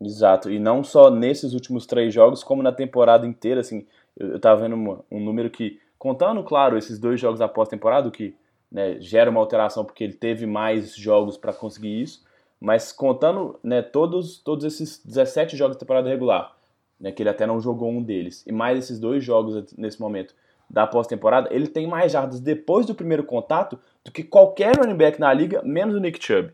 Exato, e não só nesses últimos três jogos, como na temporada inteira, assim, eu, eu tava vendo uma, um número que, contando, claro, esses dois jogos após temporada, o que né, gera uma alteração porque ele teve mais jogos para conseguir isso, mas contando né, todos, todos esses 17 jogos da temporada regular, né, que ele até não jogou um deles, e mais esses dois jogos nesse momento da pós-temporada, ele tem mais jardas depois do primeiro contato do que qualquer running back na liga, menos o Nick Chubb.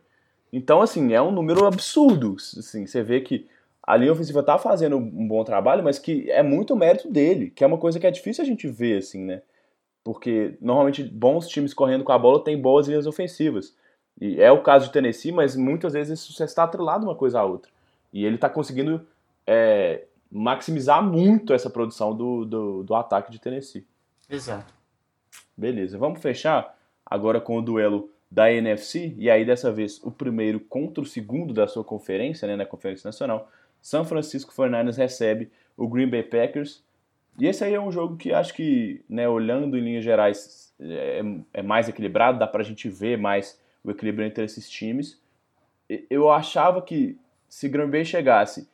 Então, assim, é um número absurdo. Assim, você vê que a linha ofensiva está fazendo um bom trabalho, mas que é muito mérito dele, que é uma coisa que é difícil a gente ver, assim, né? Porque normalmente bons times correndo com a bola têm boas linhas ofensivas. E é o caso de Tennessee, mas muitas vezes isso está atrelado uma coisa à outra. E ele está conseguindo é, maximizar muito essa produção do, do, do ataque de Tennessee. Exato. Beleza, vamos fechar agora com o duelo da NFC, e aí dessa vez o primeiro contra o segundo da sua conferência, né, na Conferência Nacional. São Francisco 49ers recebe o Green Bay Packers. E esse aí é um jogo que acho que, né, olhando em linhas gerais, é, é mais equilibrado, dá pra gente ver mais o equilíbrio entre esses times. Eu achava que se Green Bay chegasse,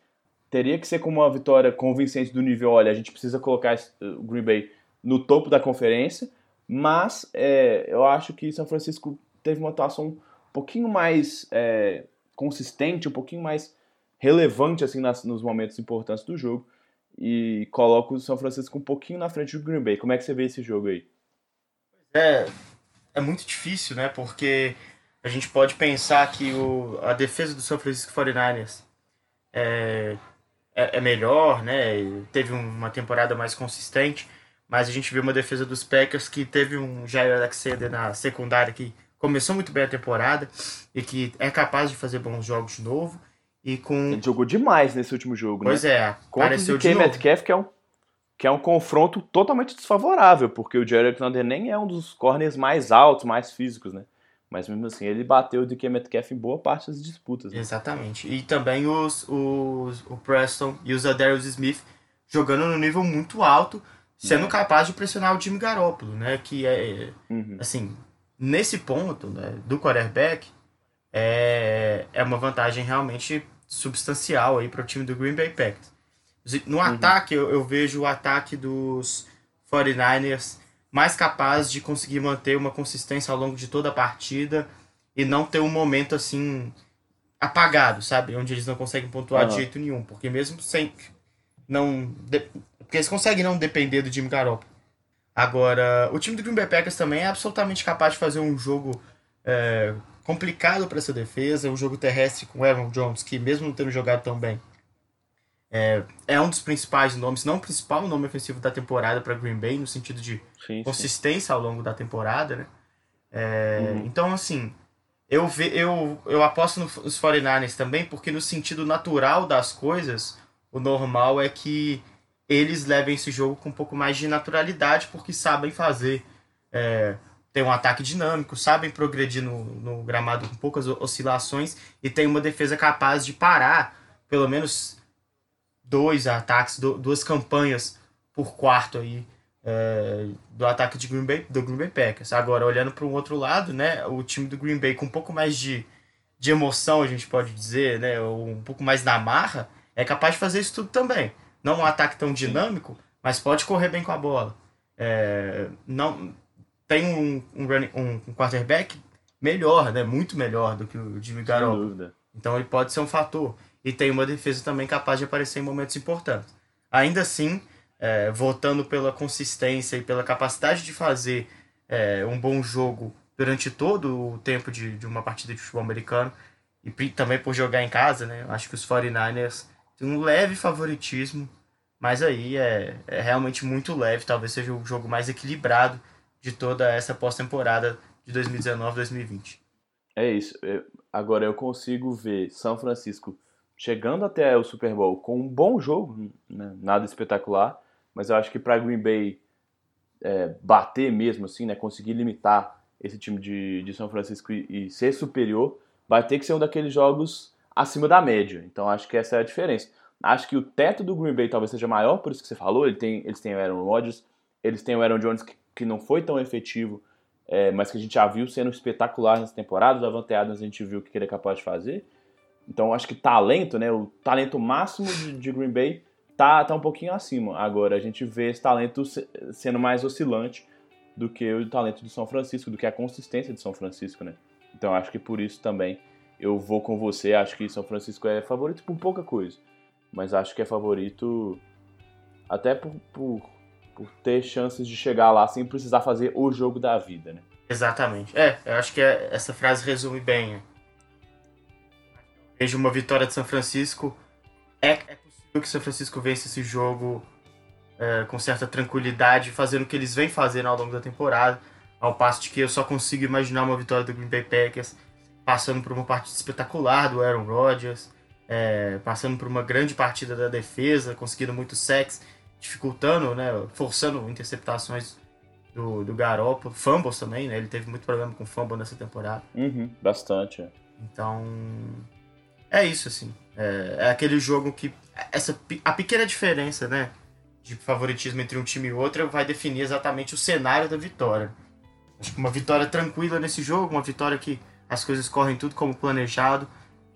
teria que ser com uma vitória convincente do nível, olha, a gente precisa colocar o Green Bay no topo da conferência, mas é, eu acho que São Francisco teve uma atuação um pouquinho mais é, consistente, um pouquinho mais relevante assim nas, nos momentos importantes do jogo e coloca o São Francisco um pouquinho na frente do Green Bay. Como é que você vê esse jogo aí? É, é muito difícil, né? Porque a gente pode pensar que o, a defesa do São Francisco 49ers é, é, é melhor, né? Teve uma temporada mais consistente, mas a gente viu uma defesa dos Packers que teve um Jair Alexander na secundária que começou muito bem a temporada e que é capaz de fazer bons jogos de novo. E com... Ele jogou demais nesse último jogo, pois né? Pois é, Contra apareceu o de novo. Metcalf, que é um que é um confronto totalmente desfavorável, porque o Jerry Alexander nem é um dos corners mais altos, mais físicos, né? Mas mesmo assim, ele bateu o DK Metcalf em boa parte das disputas. Né? Exatamente. E também os, os, o Preston e os Adarius Smith jogando no nível muito alto, sendo é. capaz de pressionar o Jimmy Garoppolo, né? Que é, uhum. assim, nesse ponto né, do quarterback, é, é uma vantagem realmente substancial aí para o time do Green Bay Packers. No uhum. ataque, eu, eu, vejo o ataque dos 49ers mais capaz de conseguir manter uma consistência ao longo de toda a partida e não ter um momento assim apagado, sabe? Onde eles não conseguem pontuar uhum. de jeito nenhum. Porque mesmo sem. Não. De, porque eles conseguem não depender do Jimmy Garoppolo. Agora, o time do Green Bay Packers também é absolutamente capaz de fazer um jogo é, complicado para essa defesa, um jogo terrestre com Aaron Jones, que mesmo não tendo jogado tão bem, é, é um dos principais nomes, não o principal nome ofensivo da temporada para Green Bay, no sentido de sim, consistência sim. ao longo da temporada, né? É, uhum. Então, assim, eu, ve, eu, eu aposto nos 49ers também, porque no sentido natural das coisas, o normal é que eles levem esse jogo com um pouco mais de naturalidade, porque sabem fazer é, tem um ataque dinâmico, sabem progredir no, no gramado com poucas oscilações e tem uma defesa capaz de parar pelo menos dois ataques, duas campanhas por quarto aí é, do ataque de Green Bay, do Green Bay Packers. Agora, olhando para o outro lado, né, o time do Green Bay com um pouco mais de, de emoção, a gente pode dizer, né, ou um pouco mais na marra, é capaz de fazer isso tudo também. Não um ataque tão dinâmico, mas pode correr bem com a bola. É, não tem um, um, running, um, um quarterback melhor, né? Muito melhor do que o Jimmy Garoppolo. Então ele pode ser um fator. E tem uma defesa também capaz de aparecer em momentos importantes. Ainda assim, é, voltando pela consistência e pela capacidade de fazer é, um bom jogo durante todo o tempo de, de uma partida de futebol americano, e também por jogar em casa, né? Acho que os 49ers têm um leve favoritismo, mas aí é, é realmente muito leve, talvez seja o jogo mais equilibrado de toda essa pós-temporada de 2019-2020. É isso. agora eu consigo ver São Francisco chegando até o Super Bowl com um bom jogo, né? nada espetacular, mas eu acho que para Green Bay é, bater mesmo, assim, né? conseguir limitar esse time de, de São Francisco e, e, ser superior, vai ter que ser um daqueles jogos acima da média. Então acho que essa é a diferença. Acho que o teto do Green Bay talvez seja maior, por isso que você falou. Ele tem, eles têm o Aaron Rodgers, eles têm o Aaron Jones que que não foi tão efetivo, é, mas que a gente já viu sendo espetacular nessa temporada. O Adams a gente viu o que ele é capaz de fazer. Então acho que talento, né, o talento máximo de, de, Green Bay tá, tá um pouquinho acima. Agora a gente vê esse talento sendo mais oscilante do que o talento de São Francisco, do que a consistência de São Francisco, né? Então acho que por isso também eu vou com você. Acho que São Francisco é favorito por pouca coisa, mas acho que é favorito até por, por por ter chances de chegar lá sem precisar fazer o jogo da vida, né? Exatamente. É, eu acho que é, essa frase resume bem. Vejo uma vitória de São Francisco. É, é possível que São Francisco vença esse jogo é, com certa tranquilidade, fazendo o que eles vêm fazendo ao longo da temporada. Ao passo de que eu só consigo imaginar uma vitória do Green Bay Packers passando por uma partida espetacular do Aaron Rodgers, é, passando por uma grande partida da defesa, conseguindo muito sexo dificultando, né, forçando interceptações do, do Garoppolo, fumbles também, né, ele teve muito problema com fumble nessa temporada. Uhum, bastante. É. Então, é isso, assim, é, é, aquele jogo que, essa, a pequena diferença, né, de favoritismo entre um time e outro vai definir exatamente o cenário da vitória. Acho que uma vitória tranquila nesse jogo, uma vitória que as coisas correm tudo como planejado,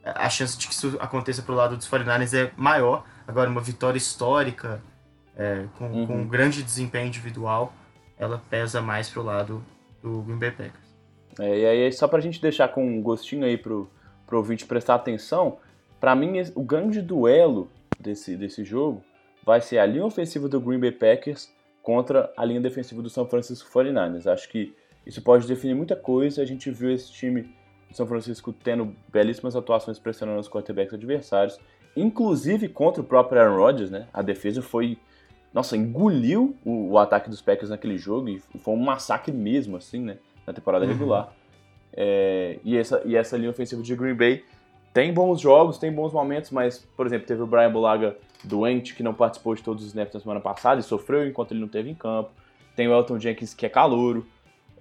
a chance de que isso aconteça pro lado dos 49ers é maior. Agora, uma vitória histórica, é, com, uhum. com um grande desempenho individual, ela pesa mais pro lado do Green Bay Packers. É, e aí, só pra gente deixar com um gostinho aí pro, pro ouvinte prestar atenção, para mim, o grande duelo desse, desse jogo vai ser a linha ofensiva do Green Bay Packers contra a linha defensiva do São Francisco 49ers. Acho que isso pode definir muita coisa. A gente viu esse time do São Francisco tendo belíssimas atuações pressionando os quarterbacks adversários, inclusive contra o próprio Aaron Rodgers, né? A defesa foi, nossa, engoliu o, o ataque dos Packers naquele jogo e foi um massacre mesmo, assim, né? Na temporada uhum. É, e, essa, e essa linha ofensiva de Green Bay tem bons jogos, tem bons momentos, mas, por exemplo, teve o Brian Bulaga doente, que não participou de todos os snaps na semana passada e sofreu enquanto ele não teve em campo. Tem o Elton Jenkins, que é calouro.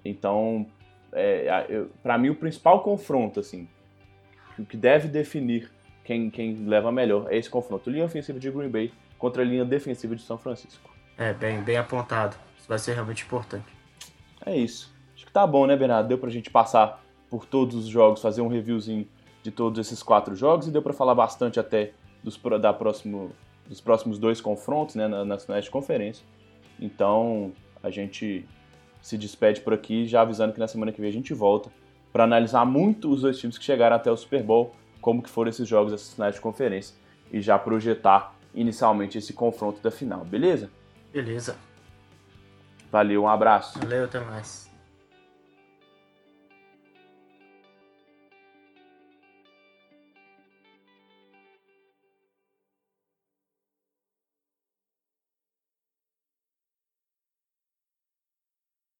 Então, é, para mim, o principal confronto, assim, o que deve definir quem, quem leva melhor é esse confronto. Linha ofensiva de Green Bay contra a linha defensiva de São Francisco. É, bem, bem apontado. Isso vai ser realmente importante. É isso. Acho que tá bom, né, Bernardo? Deu pra gente passar por todos os jogos, fazer um reviewzinho de todos esses quatro jogos e deu para falar bastante até dos, da próximo, dos próximos dois confrontos, né, nas finais de conferência. Então, a gente se despede por aqui, já avisando que na semana que vem a gente volta para analisar muito os dois times que chegaram até o Super Bowl, como que foram esses jogos, essas finais de conferência, e já projetar inicialmente esse confronto da final, beleza? Beleza. Valeu, um abraço. Valeu, até mais.